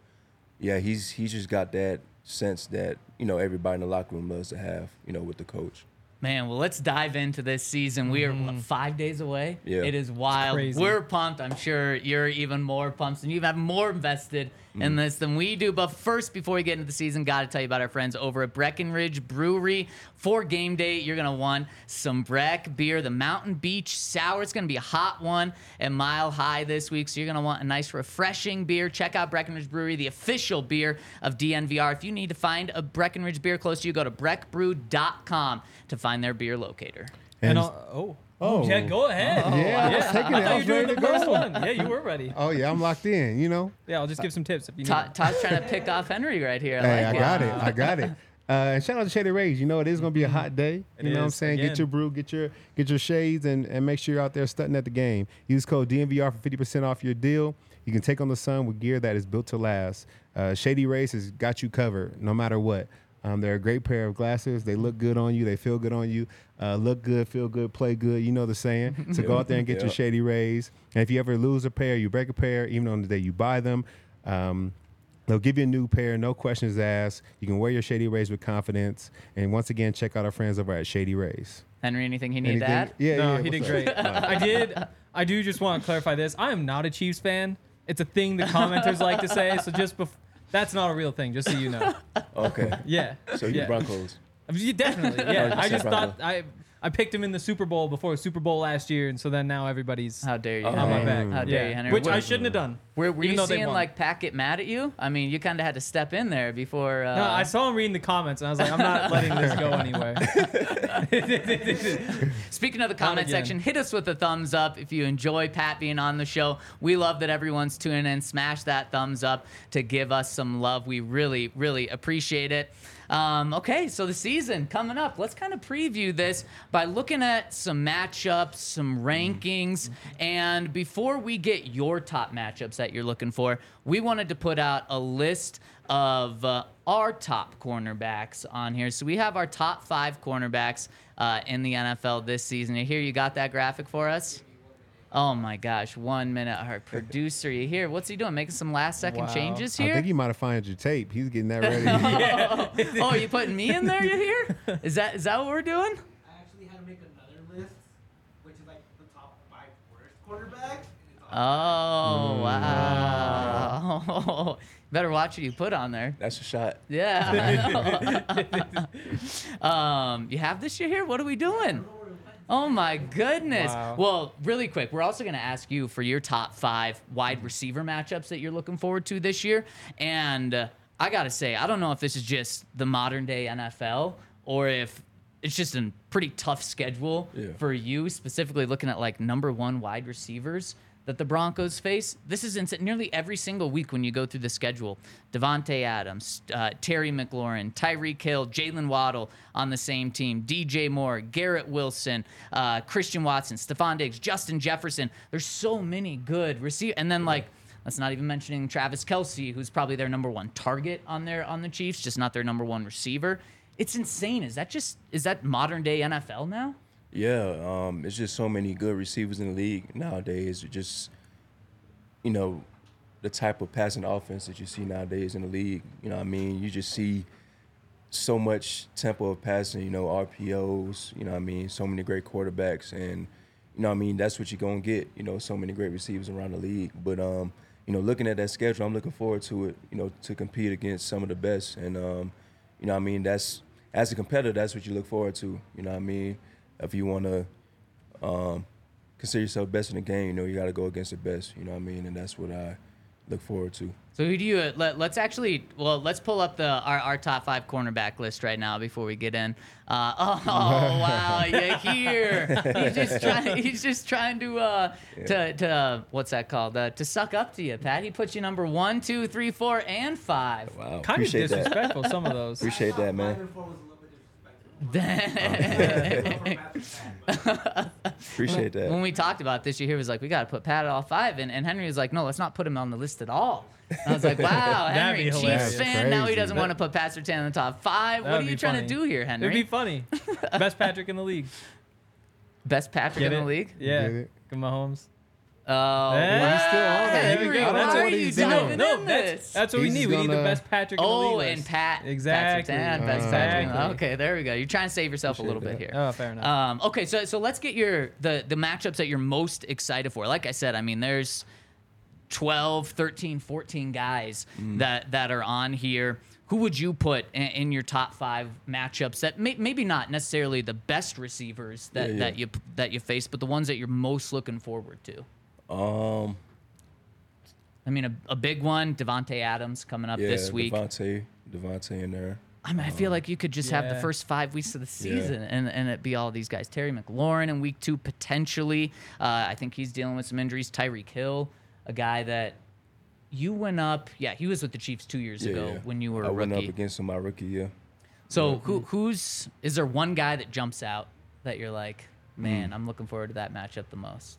yeah, he's he's just got that sense that you know everybody in the locker room loves to have. You know, with the coach.
Man, well, let's dive into this season. We are what, mm-hmm. five days away.
Yeah.
It is wild.
crazy.
We're pumped. I'm sure you're even more pumped, and you have more invested in mm. this than we do. But first, before we get into the season, got to tell you about our friends over at Breckenridge Brewery. For game day, you're gonna want some Breck beer, the Mountain Beach Sour. It's gonna be a hot one at Mile High this week, so you're gonna want a nice, refreshing beer. Check out Breckenridge Brewery, the official beer of DNVR. If you need to find a Breckenridge beer close to you, go to breckbrew.com to find their beer locator.
And
And-
oh,
Oh.
oh, yeah, go ahead.
Yeah, I was taking
I
it.
thought you were doing
ready
the first
go.
one. Yeah, you were ready.
Oh yeah, I'm locked in. You know.
Yeah, I'll just give some tips if you need.
Todd, Todd's trying to pick off Henry right here. I
Hey,
like
I got it. I got it. Uh, and shout out to Shady Rays. You know it is gonna be a hot day.
It
you know what I'm saying?
again.
Get your brew, get your get your shades, and, and make sure you're out there stunting at the game. Use code DNVR for 50% off your deal. You can take on the sun with gear that is built to last. Uh, Shady Rays has got you covered no matter what. Um, they're a great pair of glasses. They look good on you. They feel good on you. Uh, look good, feel good, play good. You know the saying. So go out there and get your Shady Rays. And if you ever lose a pair, you break a pair, even on the day you buy them. Um, They'll give you a new pair, no questions asked. You can wear your Shady Rays with confidence. And once again, check out our friends over at Shady Rays.
Henry, anything you need to add?
Yeah,
no,
yeah.
he did great. I did. I do just want to clarify this. I am not a Chiefs fan. It's a thing the commenters like to say. So just bef- that's not a real thing. Just so you know.
Okay.
Yeah.
So you
yeah.
Broncos.
I mean, definitely. Yeah. I just thought I I picked him in the Super Bowl before Super Bowl last year, and so then now everybody's
How dare you?
On my
Henry?
back.
How dare you, Henry?
Which
Were-
I shouldn't have done.
Were, were
even
you
though they
seeing
won.
like Pat get mad at you? I mean, you kind of had to step in there before. Uh,
No, I saw him reading the comments, and I was like, I'm not letting this go anywhere.
Speaking of the comment
again.
section, hit us with a thumbs up if you enjoy Pat being on the show. We love that everyone's tuning in. Smash that thumbs up to give us some love. We really, really appreciate it. Um, okay, so the season coming up. Let's kind of preview this by looking at some matchups, some rankings. And before we get your top matchups that you're looking for, we wanted to put out a list of uh, our top cornerbacks on here. So we have our top five cornerbacks uh, in the NFL this season. Hear you got that graphic for us? Oh my gosh, one minute. Our producer, you hear? What's he doing? Making some last second
Wow.
changes here?
I think you might have found your tape. He's getting that ready.
oh, are you putting me in there? You hear? Is that is that what we're doing?
I actually had to make another list, which is like the top five worst quarterbacks. and it's
Oh
all-
wow! Better watch what you put on there.
That's a shot.
Yeah. I know. um, you have this year here. What are we doing? Oh my goodness.
Wow.
Well, really quick, we're also going to ask you for your top five wide receiver matchups that you're looking forward to this year. And uh, I got to say, I don't know if this is just the modern day NFL or if it's just a pretty tough schedule
Yeah.
for you, specifically looking at like number one wide receivers that the Broncos face. This is insane. Nearly every single week when you go through the schedule, Davante Adams, uh, Terry McLaurin, Tyreek Hill, Jaylen Waddle on the same team, DJ Moore, Garrett Wilson, uh, Christian Watson, Stefon Diggs, Justin Jefferson. There's so many good receivers, and then like. That's not even mentioning Travis Kelce, who's probably their number one target on their on the Chiefs, just not their number one receiver. It's insane. Is that just is that modern day NFL now?
Yeah, um, it's just so many good receivers in the league nowadays. It just, you know, the type of passing offense that you see nowadays in the league. You know, what I mean, you just see so much tempo of passing. You know, RPOs. You know, I mean, so many great quarterbacks, and you know, I mean, that's what you're gonna get. You know, so many great receivers around the league. But um, you know, looking at that schedule, I'm looking forward to it. You know, to compete against some of the best, and um, you know, I mean, that's as a competitor, that's what you look forward to. You know, what I mean, if you want to um, consider yourself best in the game, you know, you got to go against the best. You know what I mean? And that's what I look forward to.
So who do you let, let's actually well let's pull up the our, our top five cornerback list right now before we get in. Uh, oh, wow, you're here he's just trying he's just trying to uh to to what's that called uh, to suck up to you, Pat. He puts you number one, two, three, four, and five.
Wow,
Kind of
appreciate that.
disrespectful, some of those.
Appreciate that,
Five
man. Appreciate that.
when we talked about this, you hear was like, we got to put Pat at all five, and, and Henry was like, no, let's not put him on the list at all. And I was like, wow,
That'd
Henry,
be
Chiefs
hilarious.
fan, now he doesn't want to put Pat Surtain in the top five. what
That'd
are you trying
funny.
to do here, Henry?
It'd be funny. Best Patrick in the league.
Best Patrick
Get
in
it?
the league.
Yeah.
Get it?
Mahomes.
Oh,
Yeah,
he's still on there.
there we
Henry,
go.
why
That's
are
what
you
he's doing.
No,
in
that's,
this?
that's what we
He's
need. We need the
gonna-
best Patrick in the league.
Oh, and. Pat.
Exactly.
Pat Surtain, best
Uh,
Patrick.
Exactly.
Okay, there we go. You're trying to save yourself a little bit here.
Oh, fair enough.
Um, okay, so so let's get your the the matchups that you're most excited for. Like I said, I mean, there's 12, 13, 14 guys
Mm.
that that are on here. Who would you put in, in your top five matchups? That may, maybe not necessarily the best receivers that,
Yeah, yeah.
that you that you face, but the ones that you're most looking forward to.
Um,
I mean, a, a big one, Davante Adams coming up
yeah,
this week.
Davante, Davante in there.
I mean, I feel like you could just have the first five weeks of the
Yeah.
season and, and it be all these guys. Terry McLaurin in week two, potentially. Uh, I think he's dealing with some injuries. Tyreek Hill, a guy that you went up. Yeah, he was with the Chiefs two years
Yeah,
ago
yeah.
when you were
I
a
went up against him my rookie year.
So who who's is there one guy that jumps out that you're like, man, I'm looking forward to that matchup the most?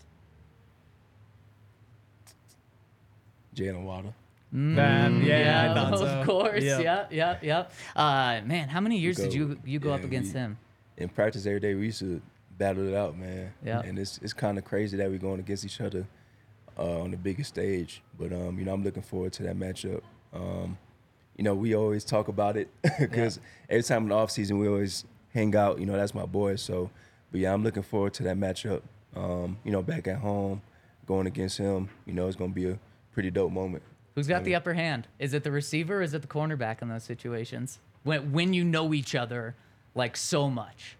Jaylen Waddle.
Bam. Yeah, I thought so.
of course.
Yep.
Yep, yep, yep. Uh, man, how many years did you you go up against
we-
him?
In practice every day, we used to battle it out, man.
Yeah.
And it's it's kind of crazy that we're going against each other uh, on the biggest stage. But um, you know, I'm looking forward to that matchup. Um, you know, we always talk about it because every time in the off season we always hang out. You know, that's my boy. So, but yeah, I'm looking forward to that matchup. Um, you know, back at home, going against him. You know, it's gonna be a pretty dope moment.
Who's got the upper hand? Is it the receiver or is it the cornerback in those situations? When when you know each other like so much.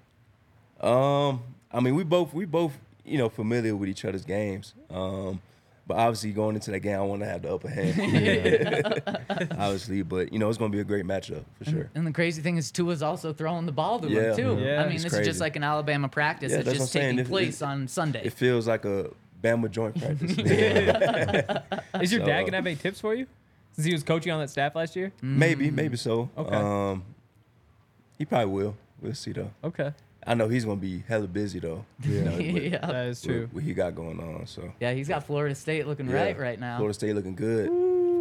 Um, I mean, we both we both you know familiar with each other's games. Um, but obviously going into that game, I want to have the upper hand. obviously, but you know it's going to be a great matchup for sure.
And the crazy thing is Tua's also throwing the ball to
Yeah.
him too.
Yeah.
I mean,
It's
this is just like an Alabama practice
Yeah,
that's
that's
just
what saying.
taking
It-
place
it-
on Sunday.
It feels like a Bama joint practice.
Is your dad gonna have any tips for you? Since he was coaching on that staff last year.
maybe, maybe so.
Okay.
Um, he probably will. We'll see though.
Okay,
I know he's going to be hella busy though. You know, with-
yeah.
that is
with
true.
What he got going on. So
Yeah, he's got Florida State looking
yeah.
right right now.
Florida State looking good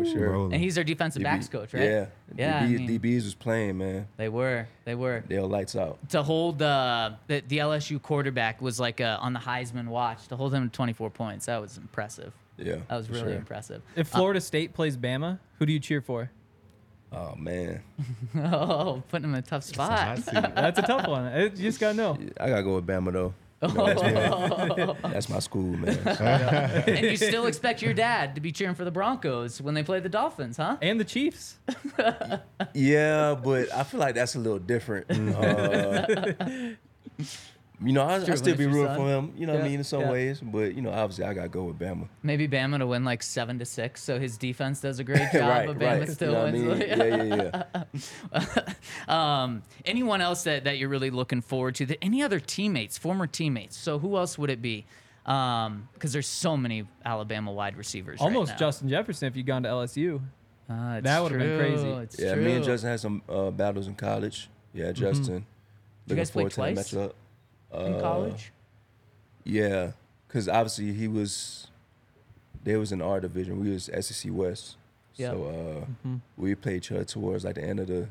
for sure.
Rolling.
And he's their defensive
DB
backs coach, right?
Yeah.
Yeah, I mean-
DBs was playing, man.
They were. They were.
They were lights out.
to hold uh, the the LSU quarterback was like uh, on the Heisman watch. To hold him to 24 points, that was impressive.
Yeah.
That was really
sure.
impressive.
If Florida State plays Bama, who do you cheer for?
Oh man,
Oh, putting him in a tough spot.
That's a tough one. It- you just gotta know.
I gotta go with Bama though. You know, that's, my, that's my school, man.
and you still expect your dad to be cheering for the Broncos when they play the Dolphins, huh?
And the Chiefs.
yeah, but I feel like that's a little different. Uh, You know, I, I still be rooting for him. You know what I mean in some
yeah.
ways, but you know, obviously I gotta go with Bama.
Maybe Bama to win like seven to six, so his defense does a great job,
right,
but Bama
right.
still
you know what I
wins.
mean? Yeah, yeah, yeah.
um, anyone else that, that you're really looking forward to? That any other teammates, former teammates? So who else would it be? Because there's so many Alabama wide receivers. right
Almost
now.
Justin Jefferson if you'd gone to LSU.
Uh, it's
that would've been crazy.
It's
yeah,
true.
me and Justin had some uh, battles in college. Yeah, Justin.
you guys play
forward to
twice?
Matchup.
in
Uh,
college.
Yeah, because obviously he was. They was in our division. We was SEC West.
Yeah.
So uh,
Mm-hmm.
we played each other towards like the end of the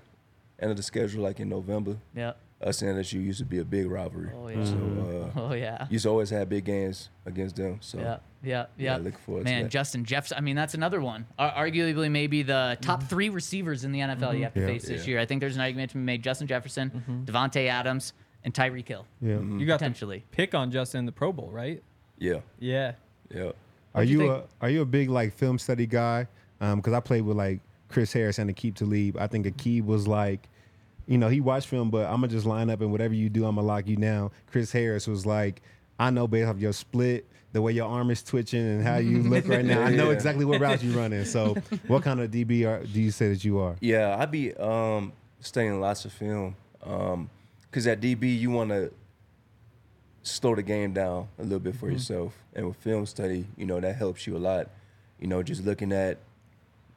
end of the schedule, like in November.
Yeah.
Us and LSU used to be a big rivalry.
Oh, yeah.
So uh,
Oh yeah.
used to always have big games against them. So
Yeah, yeah, yeah.
Yeah, looking forward to
Man,
that.
Justin Jefferson. I mean, that's another one. Ar- arguably, maybe the top three receivers in the NFL you have to
Yeah.
face this
Mm-hmm. Yeah.
year. I think there's an argument to be made: Justin Jefferson, Davante Adams, and Tyreek Hill.
Yeah.
Mm-hmm.
You got the
Potentially.
pick on Justin in the Pro Bowl, right?
yeah,
Yeah.
yeah.
Are
What'd you
you,
think?
a are you a big like film study guy? Um, because I played with like Chris Harris and Aqib Talib. I think Aqib was like, you know, he watched film, but I'm gonna just line up and whatever you do, I'm gonna lock you down. Chris Harris was like, I know based off your split, the way your arm is twitching and how you look right now, I know exactly what route you're running. So, what kind of DB are, do you say that you are?
Yeah, I be um, studying lots of film. Um, cause at DB you want to slow the game down a little bit for yourself, and with film study, you know that helps you a lot. You know, just looking at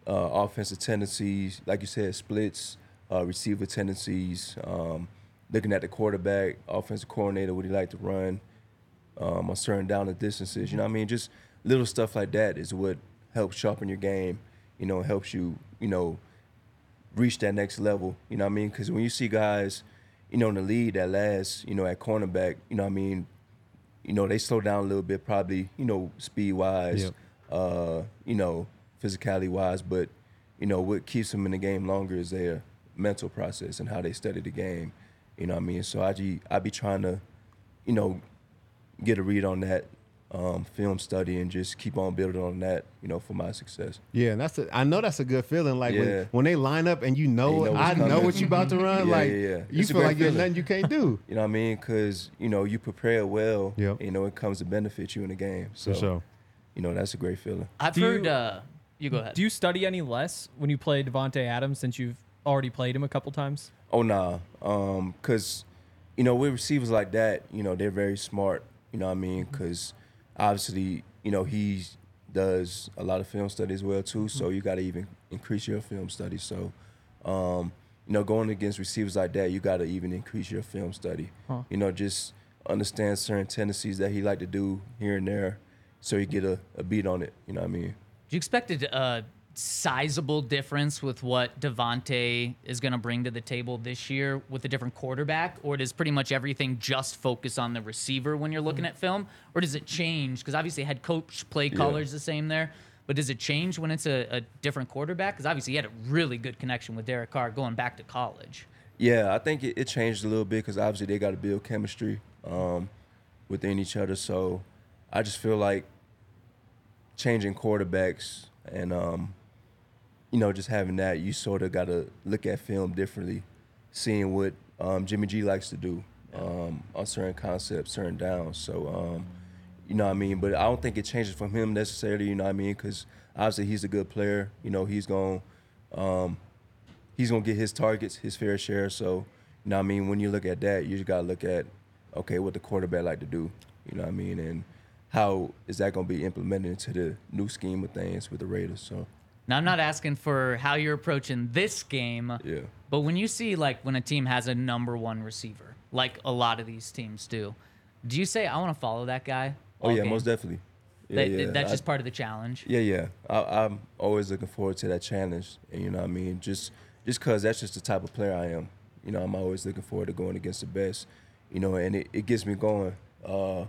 uh, offensive tendencies, like you said, splits, uh, receiver tendencies, um, looking at the quarterback, offensive coordinator, what he like to run, um, on certain down the distances. You know what I mean? Just little stuff like that is what helps sharpen your game. You know, helps you, you know, reach that next level. You know what I mean? Because when you see guys, you know, in the lead that last, you know, at cornerback, you know what I mean? You know, they slow down a little bit, probably, you know, speed wise,
Yep.
uh, you know, physicality wise. But, you know, what keeps them in the game longer is their mental process and how they study the game. You know what I mean? So I, I be trying to, you know, get a read on that um, film study and just keep on building on that, you know, for my success.
Yeah, and that's a, I know that's a good feeling. Like
Yeah.
when, when they line up and you know,
And you know what's
I know what you about to run.
Yeah,
like
yeah, yeah.
you
It's
feel like there's nothing you can't do.
You know what I mean? Because you know you prepare well.
Yep.
You know it comes to benefit you in the game. So
For sure.
you know that's a great feeling.
I've
Do
heard.
you-
uh, you go ahead.
Do you study any less when you play Davante Adams since you've already played him a couple times?
Oh nah, um, cause you know with receivers like that, you know they're very smart. You know what I mean? Cause obviously you know he does a lot of film study as well too. So you got to even increase your film study. So um, you know going against receivers like that, you got to even increase your film study.
Huh.
You know just understand certain tendencies that he like to do here and there, so you get a, a beat on it. You know what I mean?
Do you expect a, a sizable difference with what Davante is going to bring to the table this year with a different quarterback? Or does pretty much everything just focus on the receiver when you're looking at film? Or does it change? Because obviously, head coach play callers the same there. But does it change when it's a, a different quarterback? Because obviously, he had a really good connection with Derek Carr going back to college.
Yeah, I think it, it changed a little bit because obviously they got to build chemistry um, within each other. So I just feel like changing quarterbacks and um, you know just having that, you sort of got to look at film differently, seeing what um, Jimmy G likes to do um, on certain concepts, certain downs. So um, you know what I mean. But I don't think it changes from him necessarily. You know what I mean? Because obviously he's a good player. You know he's going. Um, he's gonna get his targets, his fair share. So, you know what I mean? When you look at that, you just gotta look at, okay, what the quarterback like to do. You know what I mean? And how is that gonna be implemented into the new scheme of things with the Raiders? So
Now, I'm not asking for how you're approaching this game.
yeah.
But when you see like when a team has a number one receiver, like a lot of these teams do, do you say I want to follow that guy?
Oh yeah,
game?"
most definitely. Yeah,
That-
yeah.
That's
I-
just part of the challenge.
Yeah, yeah. I, I'm always looking forward to that challenge, and you know what I mean. Just just cause that's just the type of player I am. You know, I'm always looking forward to going against the best. You know, and it, it gets me going. Uh,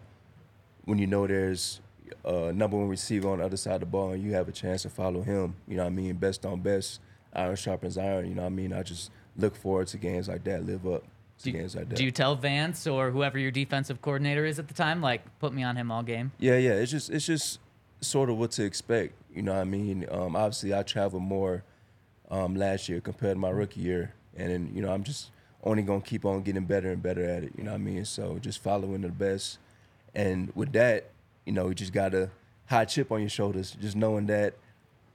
when you know there's a number one receiver on the other side of the ball, and you have a chance to follow him. You know what I mean? Best on best, iron sharpens iron. You know what I mean? I just look forward to games like that. Live up to
Do
games like that.
do you tell Vance or whoever your defensive coordinator is at the time, like, put me on him all game?
Yeah, yeah. It's just it's just sort of what to expect. You know what I mean? Um, obviously, I traveled more um, last year compared to my rookie year, and then, you know I'm just only gonna keep on getting better and better at it. You know what I mean? So just following the best, and with that, you know, you just got a high chip on your shoulders, just knowing that,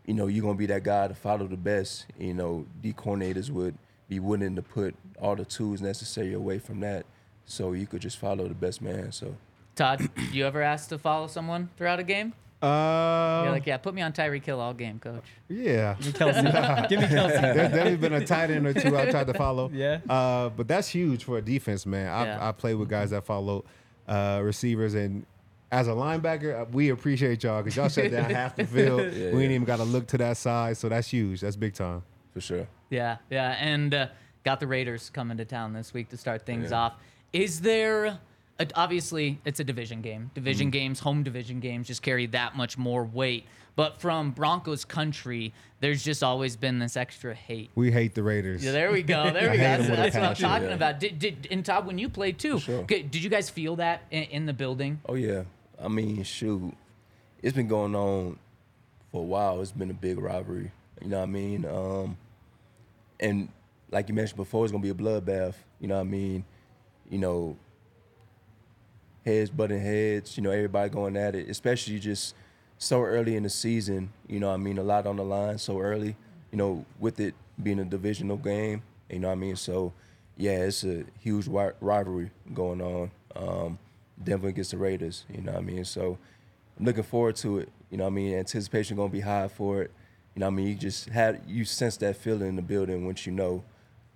you know, you're gonna be that guy to follow the best. You know, the coordinators would be willing to put all the tools necessary away from that, so you could just follow the best man. So
Todd, you ever asked to follow someone throughout a game?
Uh,
You're like, yeah, put me on Tyreek Hill all game, coach.
yeah.
Kelce. Give me Kelce.
There's definitely been a tight end or two I've tried to follow.
Yeah.
Uh, but that's huge for a defense, man. I,
Yeah.
I play with guys that follow uh, receivers, and as a linebacker, uh, we appreciate y'all because y'all shut down half the field.
Yeah,
we ain't
yeah.
even got to look to that side, so that's huge. That's big time.
for sure.
Yeah, yeah, and uh, got the Raiders coming to town this week to start things
Yeah.
off. Is there? A, obviously, it's a division game. Division games, home division games, just carry that much more weight. But from Broncos country, there's just always been this extra hate.
We hate the Raiders.
Yeah, there we go. There we go. That's,
them with a
that's what I'm talking
Yeah.
about. Did, did and Todd, when you played too,
sure.
did you guys feel that in, in the building?
Oh yeah. I mean, shoot, it's been going on for a while. It's been a big rivalry. You know what I mean? Um, and like you mentioned before, it's gonna be a bloodbath. You know what I mean? You know, heads butting heads. You know, everybody going at it, especially just so early in the season. You know, I mean, a lot on the line so early. You know, with it being a divisional game. You know what I mean? So, yeah, it's a huge rivalry going on. Um, Denver against the Raiders. You know what I mean? So, I'm looking forward to it. You know what I mean? Anticipation gonna be high for it. You know what I mean? You just had you sense that feeling in the building once you know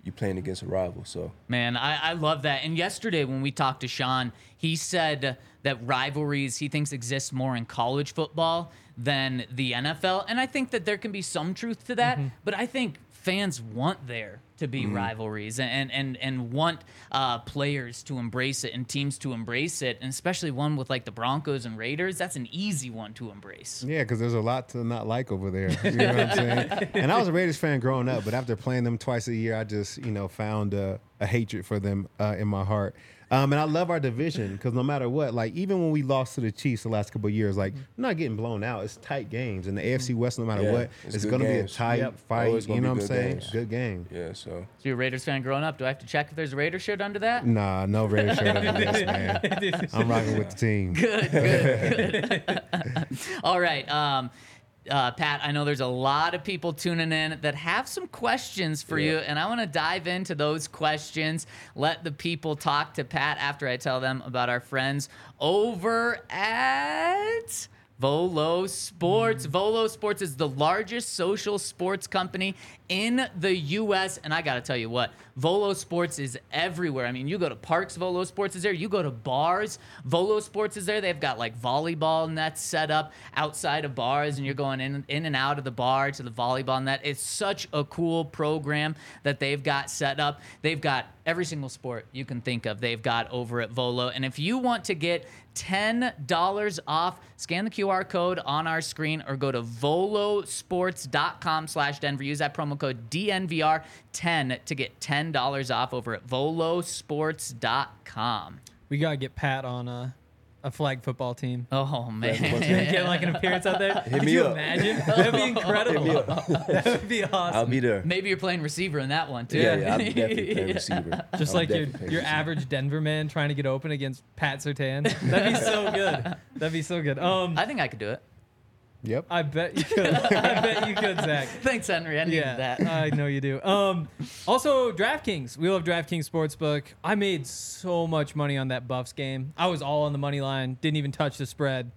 you're playing against a rival. So
Man, I, I love that. And yesterday when we talked to Sean, he said that rivalries he thinks exist more in college football than the NFL. And I think that there can be some truth to that, but I think fans want there to be rivalries and and and want uh, players to embrace it and teams to embrace it, and especially one with like the Broncos and Raiders. That's an easy one to embrace.
Yeah, because there's a lot to not like over there. You know what I'm saying? And I was a Raiders fan growing up, but after playing them twice a year, I just you know found a, a hatred for them uh, in my heart. Um, and I love our division because no matter what, like even when we lost to the Chiefs the last couple of years, like we're not getting blown out. It's tight games, and the AFC West, no matter
Yeah,
what,
it's
it's going to be a
games.
tight
Yep.
fight. You know what I'm
good
saying?
games.
Good game.
yeah, so
So you're a Raiders fan growing up. Do I have to check if there's a Raiders shirt under that?
Nah, no Raiders shirt under this, man. I'm rocking with the team.
Good, good, good. All right. Um, uh, Pat, I know there's a lot of people tuning in that have some questions for you, and I want to dive into those questions. Let the people talk to Pat after I tell them about our friends over at. Volo Sports. Volo Sports is the largest social sports company in the U.S. And I got to tell you what, Volo Sports is everywhere. I mean, you go to parks, Volo Sports is there. You go to bars, Volo Sports is there. They've got like volleyball nets set up outside of bars, and you're going in, in and out of the bar to the volleyball net. It's such a cool program that they've got set up. They've got every single sport you can think of, they've got over at Volo. And if you want to get $10 off, scan the QR code on our screen or go to volosports.com slash Denver. Use that promo code DNVR10 to get $10 off over at volosports.com.
We gotta get Pat on a, a flag football team.
Oh, man.
Get like an appearance out there. Could
me
you
up.
imagine? That'd be incredible. that would be awesome.
I'll
awesome.
be there.
Maybe you're playing receiver in that one, too.
Yeah, yeah, I'll be definitely playing receiver.
Just
I'll
like your, your
receiver.
average Denver man trying to get open against Pat Surtain. That'd be so good. That'd be so good. Um,
I think I could do it.
Yep.
I bet you could. I bet you could, Zach.
Thanks, Henry. I needed
Yeah,
that.
I know you do. Um, also DraftKings. We love DraftKings Sportsbook. I made so much money on that Buffs game. I was all on the money line. Didn't even touch the spread.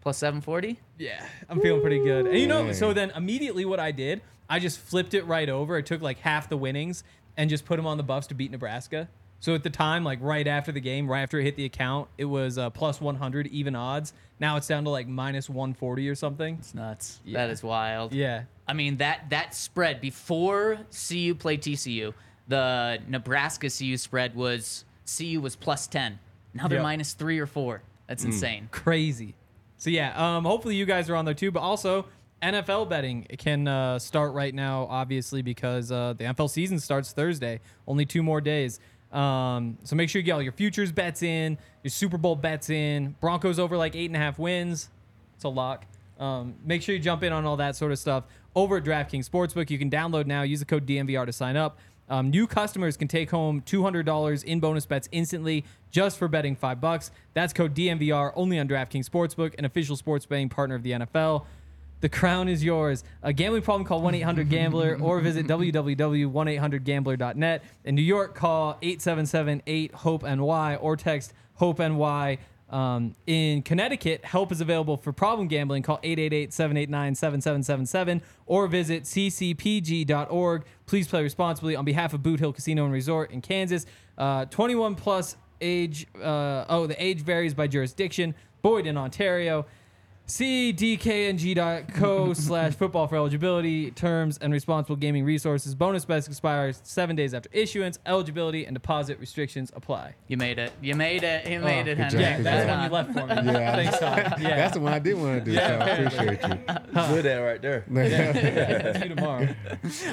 Plus 740?
Yeah, I'm feeling pretty good. And you know, so then immediately what I did, I just flipped it right over. I took like half the winnings and just put them on the Buffs to beat Nebraska. So at the time, like right after the game, right after it hit the account, it was uh, plus 100 even odds. Now it's down to like minus 140 or something.
It's nuts.
Yeah.
That is wild.
Yeah.
I mean that that spread before CU played TCU, the Nebraska CU spread was CU was plus ten. Now they're
Yep.
minus three or four. That's insane.
crazy. So yeah, um, hopefully you guys are on there too. But also NFL betting can uh, start right now, obviously because uh, the NFL season starts Thursday. Only two more days. Um, so make sure you get all your futures bets in, your Super Bowl bets in. Broncos over like eight and a half wins. It's a lock. Um, make sure you jump in on all that sort of stuff over at DraftKings Sportsbook. You can download now. Use the code DNVR to sign up. Um, new customers can take home $200 in bonus bets instantly just for betting five bucks. That's code DNVR only on DraftKings Sportsbook, an official sports betting partner of the NFL. The crown is yours. A gambling problem, call 1 800 Gambler or visit www.1800Gambler.net. In New York, call 877 8 HOPE NY or text HOPE NY. Um, in Connecticut, help is available for problem gambling. Call 888 789 7777 or visit ccpg.org. Please play responsibly on behalf of Boot Hill Casino and Resort in Kansas. Uh, 21 plus age. Uh, oh, the age varies by jurisdiction. Boyd in Ontario. cdkng.co slash football for eligibility, terms, and responsible gaming resources. Bonus bets expires seven days after issuance. Eligibility and deposit restrictions apply.
You made it. You made it. You oh, made it,
good
Henry.
job,
Yeah,
good
that's
job.
one you left for me.
Yeah.
Thanks, Tom. Yeah.
That's the one I did want to do. So I appreciate you.
Good at right there.
See you tomorrow.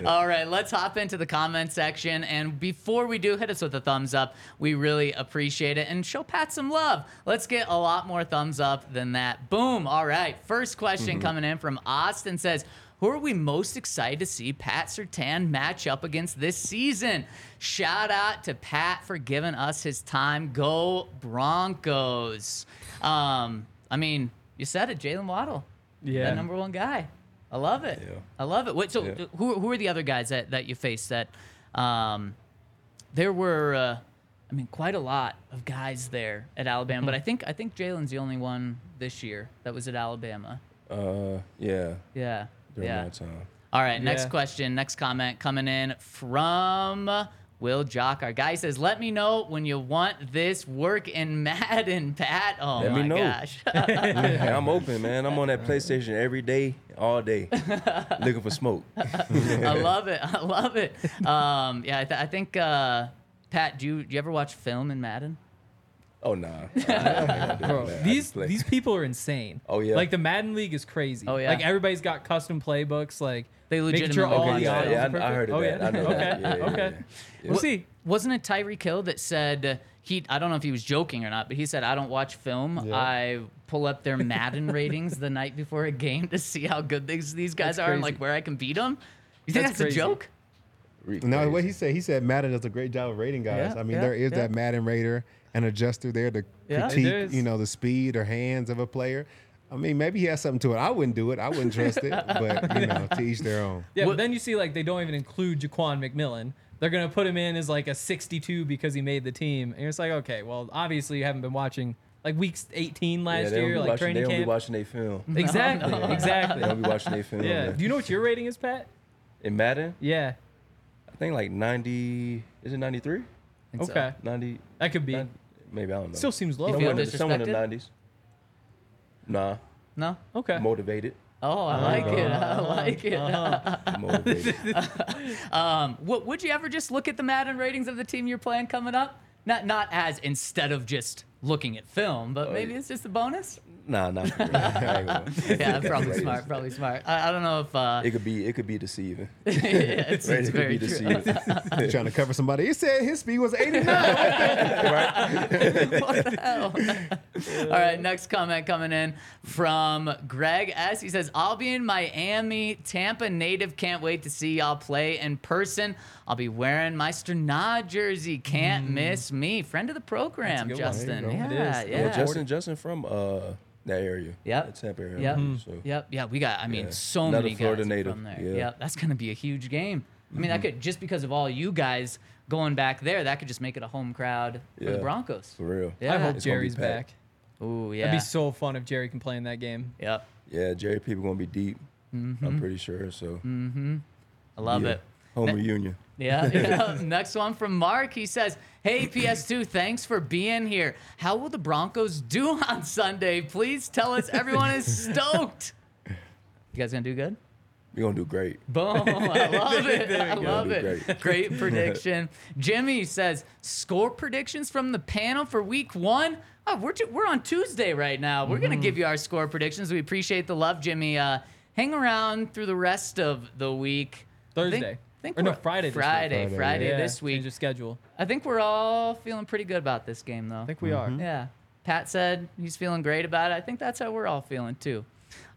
All right, let's hop into the comment section. And before we do, hit us with a thumbs up. We really appreciate it. And show Pat some love. Let's get a lot more thumbs up than that. Boom. All right. First question coming in from Austin says, who are we most excited to see Pat Surtain match up against this season? Shout out to Pat for giving us his time. Go Broncos. Um, I mean, you said it, Jaylen Waddle.
Yeah.
The number one guy. I love it.
Yeah.
I love it. Wait, so
Yeah.
who, who are the other guys that, that you faced that um, there were uh, I mean quite a lot of guys there at Alabama, but I think I think Jaylen's the only one this year that was at Alabama.
Uh, yeah,
Yeah.
during
yeah.
my time.
All right, next
Yeah.
question, next comment coming in from Will Jock. Our guy says, "Let me know when you want this work in Madden, Pat." Oh
Let
my
me know.
gosh.
Hey, I'm open, man. I'm on that PlayStation every day, all day, looking for smoke.
I love it. I love it. Um, yeah, I, th- I think uh, Pat, do you, do you ever watch film in Madden?
Oh nah.
Bro, these these people are insane.
Oh, yeah?
Like the Madden League is crazy.
Oh, yeah.
Like everybody's got custom playbooks. Like
They
making sure all
watch
the
it.
items
Yeah, I- I heard of
oh,
that.
Yeah?
I know
okay.
that. Yeah, yeah,
okay.
yeah.
We'll see.
Wasn't it Tyreek Hill that said he? I don't know if he was joking or not, but he said, "I don't watch film.
Yeah.
I pull up their Madden ratings the night before a game to see how good these these guys
That's
are and like where I can beat them." You think
That's
that's, a joke?
Reek
No, what he said, he said Madden does a great job of rating guys.
Yeah,
I mean,
yeah,
there is
yeah.
that Madden Raider and adjuster there to
Yeah.
critique, you know, the speed or hands of a player. I mean, maybe he has something to it. I wouldn't do it. I wouldn't trust it, but you know, to each their own.
Yeah,
What-
but then you see like they don't even include Ja'Quan McMillian. They're gonna put him in as like a 62 because he made the team, and it's like, okay, well, obviously you haven't been watching like weeks 18 last
they don't
year, like
watching,
training
they don't be watching their film.
Exactly,
They
exactly.
don't be watching their film.
Yeah.
man.
Do you know what your rating is, Pat?
In Madden,
Yeah.
I think like 90. Is it 93?
think so.
Okay.
90.
That could be.
90 maybe I don't know.
Still seems low.
You feel
somewhere, in the-
disrespected?
somewhere in the 90s. Nah,
No.
Okay.
motivated.
Oh, I like it. I like it.
Uh-huh.
motivated.
Um, what, would you ever just look at the Madden ratings of the team you're playing coming up? Not not as instead of just looking at film, but maybe
yeah.
it's just a bonus.
nah, not for real. I ain't gonna-
Yeah, probably smart. Probably smart. I, I don't know if uh,
It could be. It could be deceiving.
it's,
Right,
it's
it could
very
be
true.
deceiving.
Trying to cover somebody. He said his speed was 89. What the hell?
All right, next comment coming in from Greg S. He says, I'll be in Miami, Tampa native. Can't wait to see y'all play in person. I'll be wearing my Sternad jersey. Can't miss me. Friend of the program. Justin.
There you
Yeah.
It is.
yeah.
Yeah, Justin. Justin from uh that area.
Yep.
That Tampa area.
Yep.
So
Yep. Yeah, we got, I mean,
Yeah.
so
Another
many
Florida
guys
native.
from there.
Yeah. Mm-hmm.
Yep. That's going to be a huge game. I mean, that could, just because of all you guys going back there, that could just make it a home crowd for the
Yeah.
Broncos.
for real.
Yeah.
I hope
It's gonna be
Jerry's
packed.
back.
Ooh, yeah.
That'd be so fun if Jerry can play in that game.
yep.
Yeah, Jerry people gonna be deep.
Mm-hmm.
I'm pretty sure. So
I love
yeah.
it.
Home
Ne-
reunion.
Yeah. yeah. Next one from Mark. He says, Hey, PS2, thanks for being here. How will the Broncos do on Sunday? Please tell us everyone is stoked. You guys gonna do good?
We gonna do great.
Boom. I love it. I love it.
great.
Great prediction. Jimmy says, score predictions from the panel for week one. Oh, we're, t- we're on Tuesday right now. We're
Mm-hmm.
going to give you our score predictions. We appreciate the love, Jimmy. Uh, hang around through the rest of the week. I think-
Thursday.
Think
Or no,
we're-
Friday this.
Friday,
Friday,
Friday
Yeah,
this
change
week.
schedule.
I think we're all feeling pretty good about this game, though.
I think we are. Mm-hmm.
Yeah. Pat said he's feeling great about it. I think that's how we're all feeling too.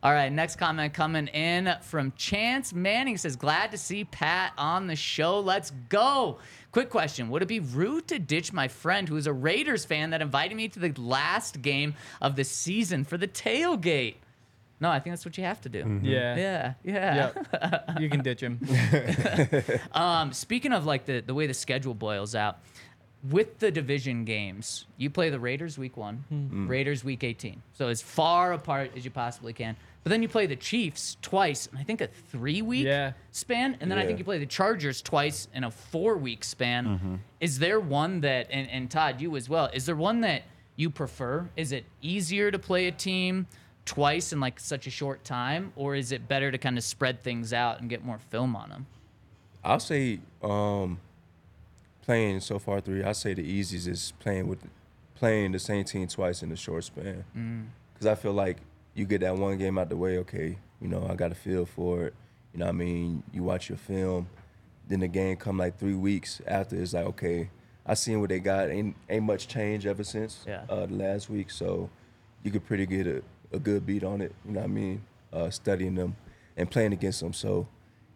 All right, next comment coming in from Chance Manning says, Glad to see Pat on the show. Let's go. Quick question Would it be rude to ditch my friend who is a Raiders fan that invited me to the last game of the season for the tailgate? No, I think that's what you have to do.
Yeah.
Yeah, yeah.
Yep. you can ditch him.
Um, speaking of like the, the way the schedule boils out, with the division games, you play the Raiders week one,
Hmm.
Raiders week 18. So as far apart as you possibly can. But then you play the Chiefs twice, and I think a three week
Yeah.
span. And then I think you play the Chargers twice in a four week span.
Mm-hmm.
Is there one that, and, and Todd, you as well, is there one that you prefer? Is it easier to play a team twice in like such a short time? Or is it better to kind of spread things out and get more film on them?
I'll say um, playing so far three. I say the easiest is playing with playing the same team twice in a short span. Because I feel like you get that one game out the way. Okay, you know I got a feel for it. You know I mean. You watch your film, then the game come like three weeks after. It's like okay, I seen what they got. Ain't ain't much change ever since
Yeah.
uh, the last week. So you could pretty get a, a good beat on it. You know what I mean. Uh, studying them and playing against them. So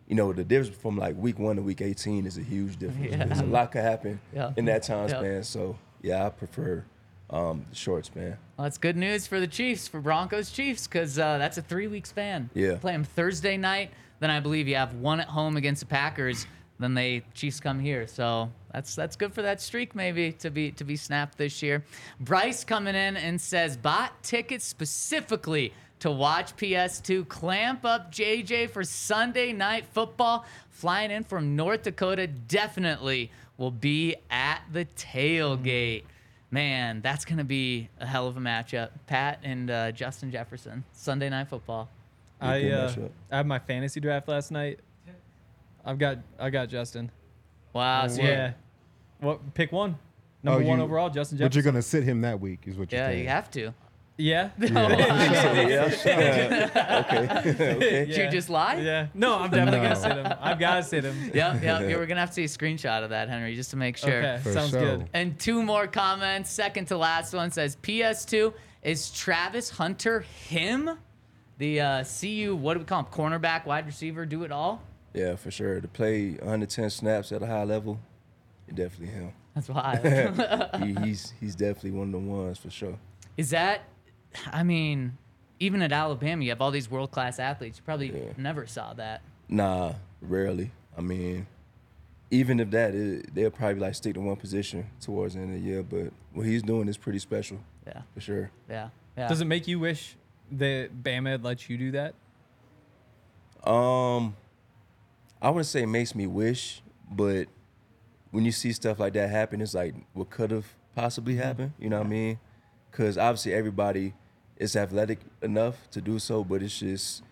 you know, the difference from like week one to week 18 is a huge difference.
Yeah.
A lot could happen
Yeah.
in that time
Yeah.
span. So, yeah, I prefer um, the short span.
Well, that's good news for the Chiefs, for Broncos Chiefs, because uh, that's a three week span.
Yeah.
Play them Thursday night, then I believe you have one at home against the Packers. Then they Chiefs come here, so that's that's good for that streak maybe to be to be snapped this year. Bryce coming in and says bought tickets specifically to watch PS2 clamp up JJ for Sunday night football. Flying in from North Dakota, definitely will be at the tailgate. Man, that's gonna be a hell of a matchup. Pat and uh, Justin Jefferson, Sunday night football.
I
good
uh. I had my fantasy draft last night. I've got I got Justin.
Wow. So
Yeah. What pick one? Number
Oh,
one
you-
overall, Justin
But you're gonna sit him that week, is what you're
Yeah,
saying.
you have to.
Yeah.
yeah. okay. okay.
Did you just lie?
Yeah. No, I'm definitely
No.
gonna sit him. I've gotta sit him.
Yep, yep. Yeah, we're gonna have to see a screenshot of that, Henry, just to make sure.
Okay.
For
Sounds
sure.
good.
And two more comments. Second to last one says PS2 is Travis Hunter him? The uh, CU, what do we call him? Cornerback, wide receiver, do it all.
Yeah, for sure. To play 110 snaps at a high level, it definitely him.
That's wild.
he, he's he's definitely one of the ones for sure.
Is that? I mean, even at Alabama, you have all these world class athletes. You probably
Yeah.
never saw that.
Nah, rarely. I mean, even if that, it, they'll probably like stick to one position towards the end of the year. But what he's doing is pretty special
Yeah,
for sure.
yeah, yeah.
Does it make you wish that Bama had let you do that?
Um, I wouldn't say it makes me wish, but when you see stuff like that happen, it's like what could have possibly mm-hmm. happened. You know what I mean? Because obviously everybody is athletic enough to do so, but it's just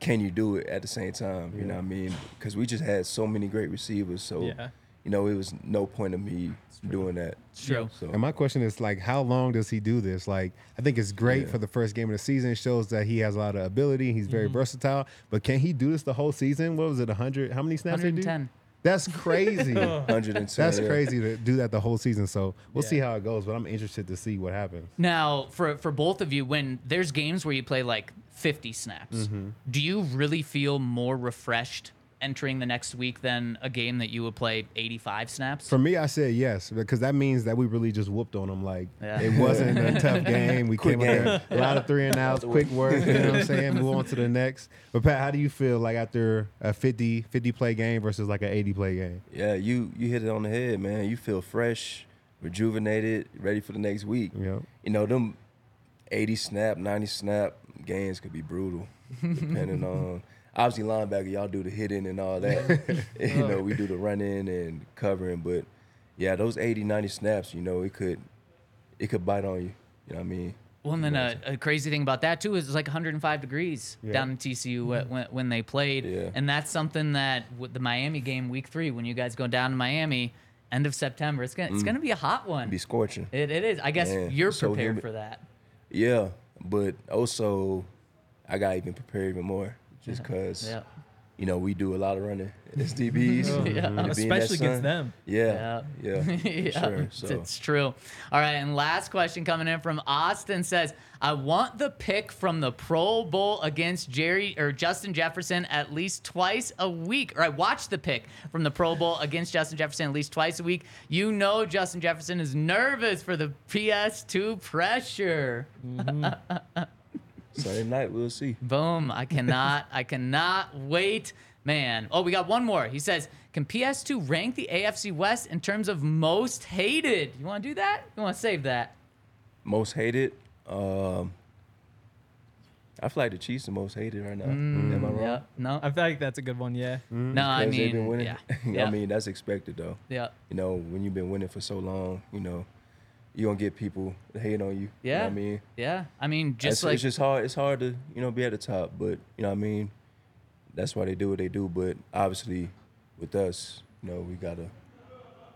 can you do it at the same time? You know what I mean? Because we just had so many great receivers, so
Yeah.
You know it was no point of me doing that.
true.
So
And my question is like, how long does he do this? Like, I think it's great
Yeah.
for the first game of the season. It shows that he has a lot of ability. He's very versatile. But can he do this the whole season? What was it? hundred? How many snaps? did he do?
110.
That's crazy.
110.
That's
yeah.
crazy to do that the whole season. So we'll
Yeah.
see how it goes. But I'm interested to see what happens.
Now, for for both of you, when there's games where you play like 50 snaps,
Mm-hmm.
do you really feel more refreshed entering the next week than a game that you would play 85 snaps?
For me, I said yes because that means that we really just whooped on them. Like
Yeah.
it wasn't a tough game. We
Quick
came up there a lot of three and outs, quick work. You know what I'm saying? Move on to the next. But Pat, how do you feel like after a 50 50 play game versus like an 80 play game?
Yeah, you you hit it on the head, man. You feel fresh, rejuvenated, ready for the next week.
Yeah.
You know, them 80 snap, 90 snap games could be brutal, depending on. Obviously, linebacker, y'all do the hitting and all that. you know, we do the running and covering, but yeah, those 80, 90 snaps, you know, it could it could bite on you. You know what I mean?
Well, and then a, a crazy thing about that too is it's like 105 degrees
Yeah.
down in TCU wh- mm-hmm. when, when they played,
Yeah.
and that's something that with the Miami game week three when you guys go down to Miami end of September, it's gonna it's mm. gonna be a hot one.
Be scorching.
It, it is. I guess
Man,
you're
so
prepared
humid.
for that.
Yeah, but also I got even prepared even more just because
Yeah.
you know, we do a lot of running as DBs.
Yeah.
and being that
Especially against
son-
them.
Yeah, yeah, for
yeah,
sure. So
it's true. All right, and last question coming in from Austin says, "I want the pick from the Pro Bowl against Jerry or Justin Jefferson at least twice a week, or I watch the pick from the Pro Bowl against Justin Jefferson at least twice a week. You know, Justin Jefferson is nervous for the PS2 pressure. Mm-hmm.
Sunday night, we'll see.
Boom! I cannot, I cannot wait." Man, oh, we got one more. He says, "Can PS2 rank the AFC West in terms of most hated? You want to do that? You want to save that?"
Most hated. Um, I feel like the Chiefs the most hated right now. Am I wrong?
Yeah. No.
I feel like that's a good one. Yeah.
no, I
Because been
mean,
winning.
yeah. yeah.
I mean, that's expected though.
yeah.
You know, when you've been winning for so long, you know, you gonna get people hating on you. You know
Yeah.
what I mean,
Yeah. I mean, just
it's,
like
it's just hard. It's hard to you know be at the top, but you know what I mean. That's why they do what they do. But obviously, with us, you know, we gotta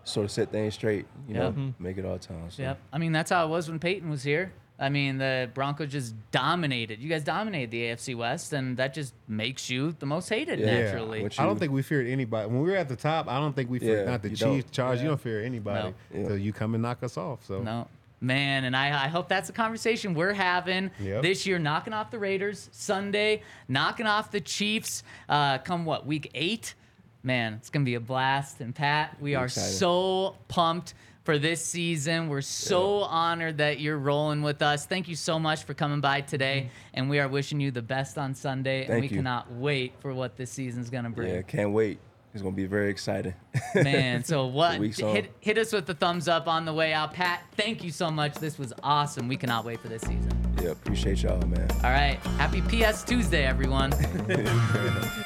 sort of set things straight. You know,
Yeah. Mm-hmm.
make it all time. So.
Yep. I mean, that's how it was when Peyton was here. I mean, the Broncos just dominated. You guys dominated the AFC West, and that just makes you the most hated
Yeah.
naturally.
What
I don't think we feared anybody. When we were at the top, I don't think we feared
Yeah,
not the Chiefs,
don't.
Chargers. You don't fear anybody
No.
until you come and knock us off. So
No. Man, and I, I hope that's the conversation we're having
Yep.
this year, knocking off the Raiders Sunday, knocking off the Chiefs. Uh, come what week eight? Man, it's gonna be a blast. And Pat, we are
excited.
so pumped for this season. We're so honored that you're rolling with us. Thank you so much for coming by today, mm-hmm. and we are wishing you the best on Sunday. and
Thank
we
you.
cannot wait for what this season's gonna bring.
Yeah, can't wait. It's gonna be very exciting.
Man, so what? Hit, hit us with the thumbs up on the way out. Pat, thank you so much. This was awesome. We cannot wait for this season.
yeah, appreciate y'all, man.
All right. Happy PS Tuesday, everyone.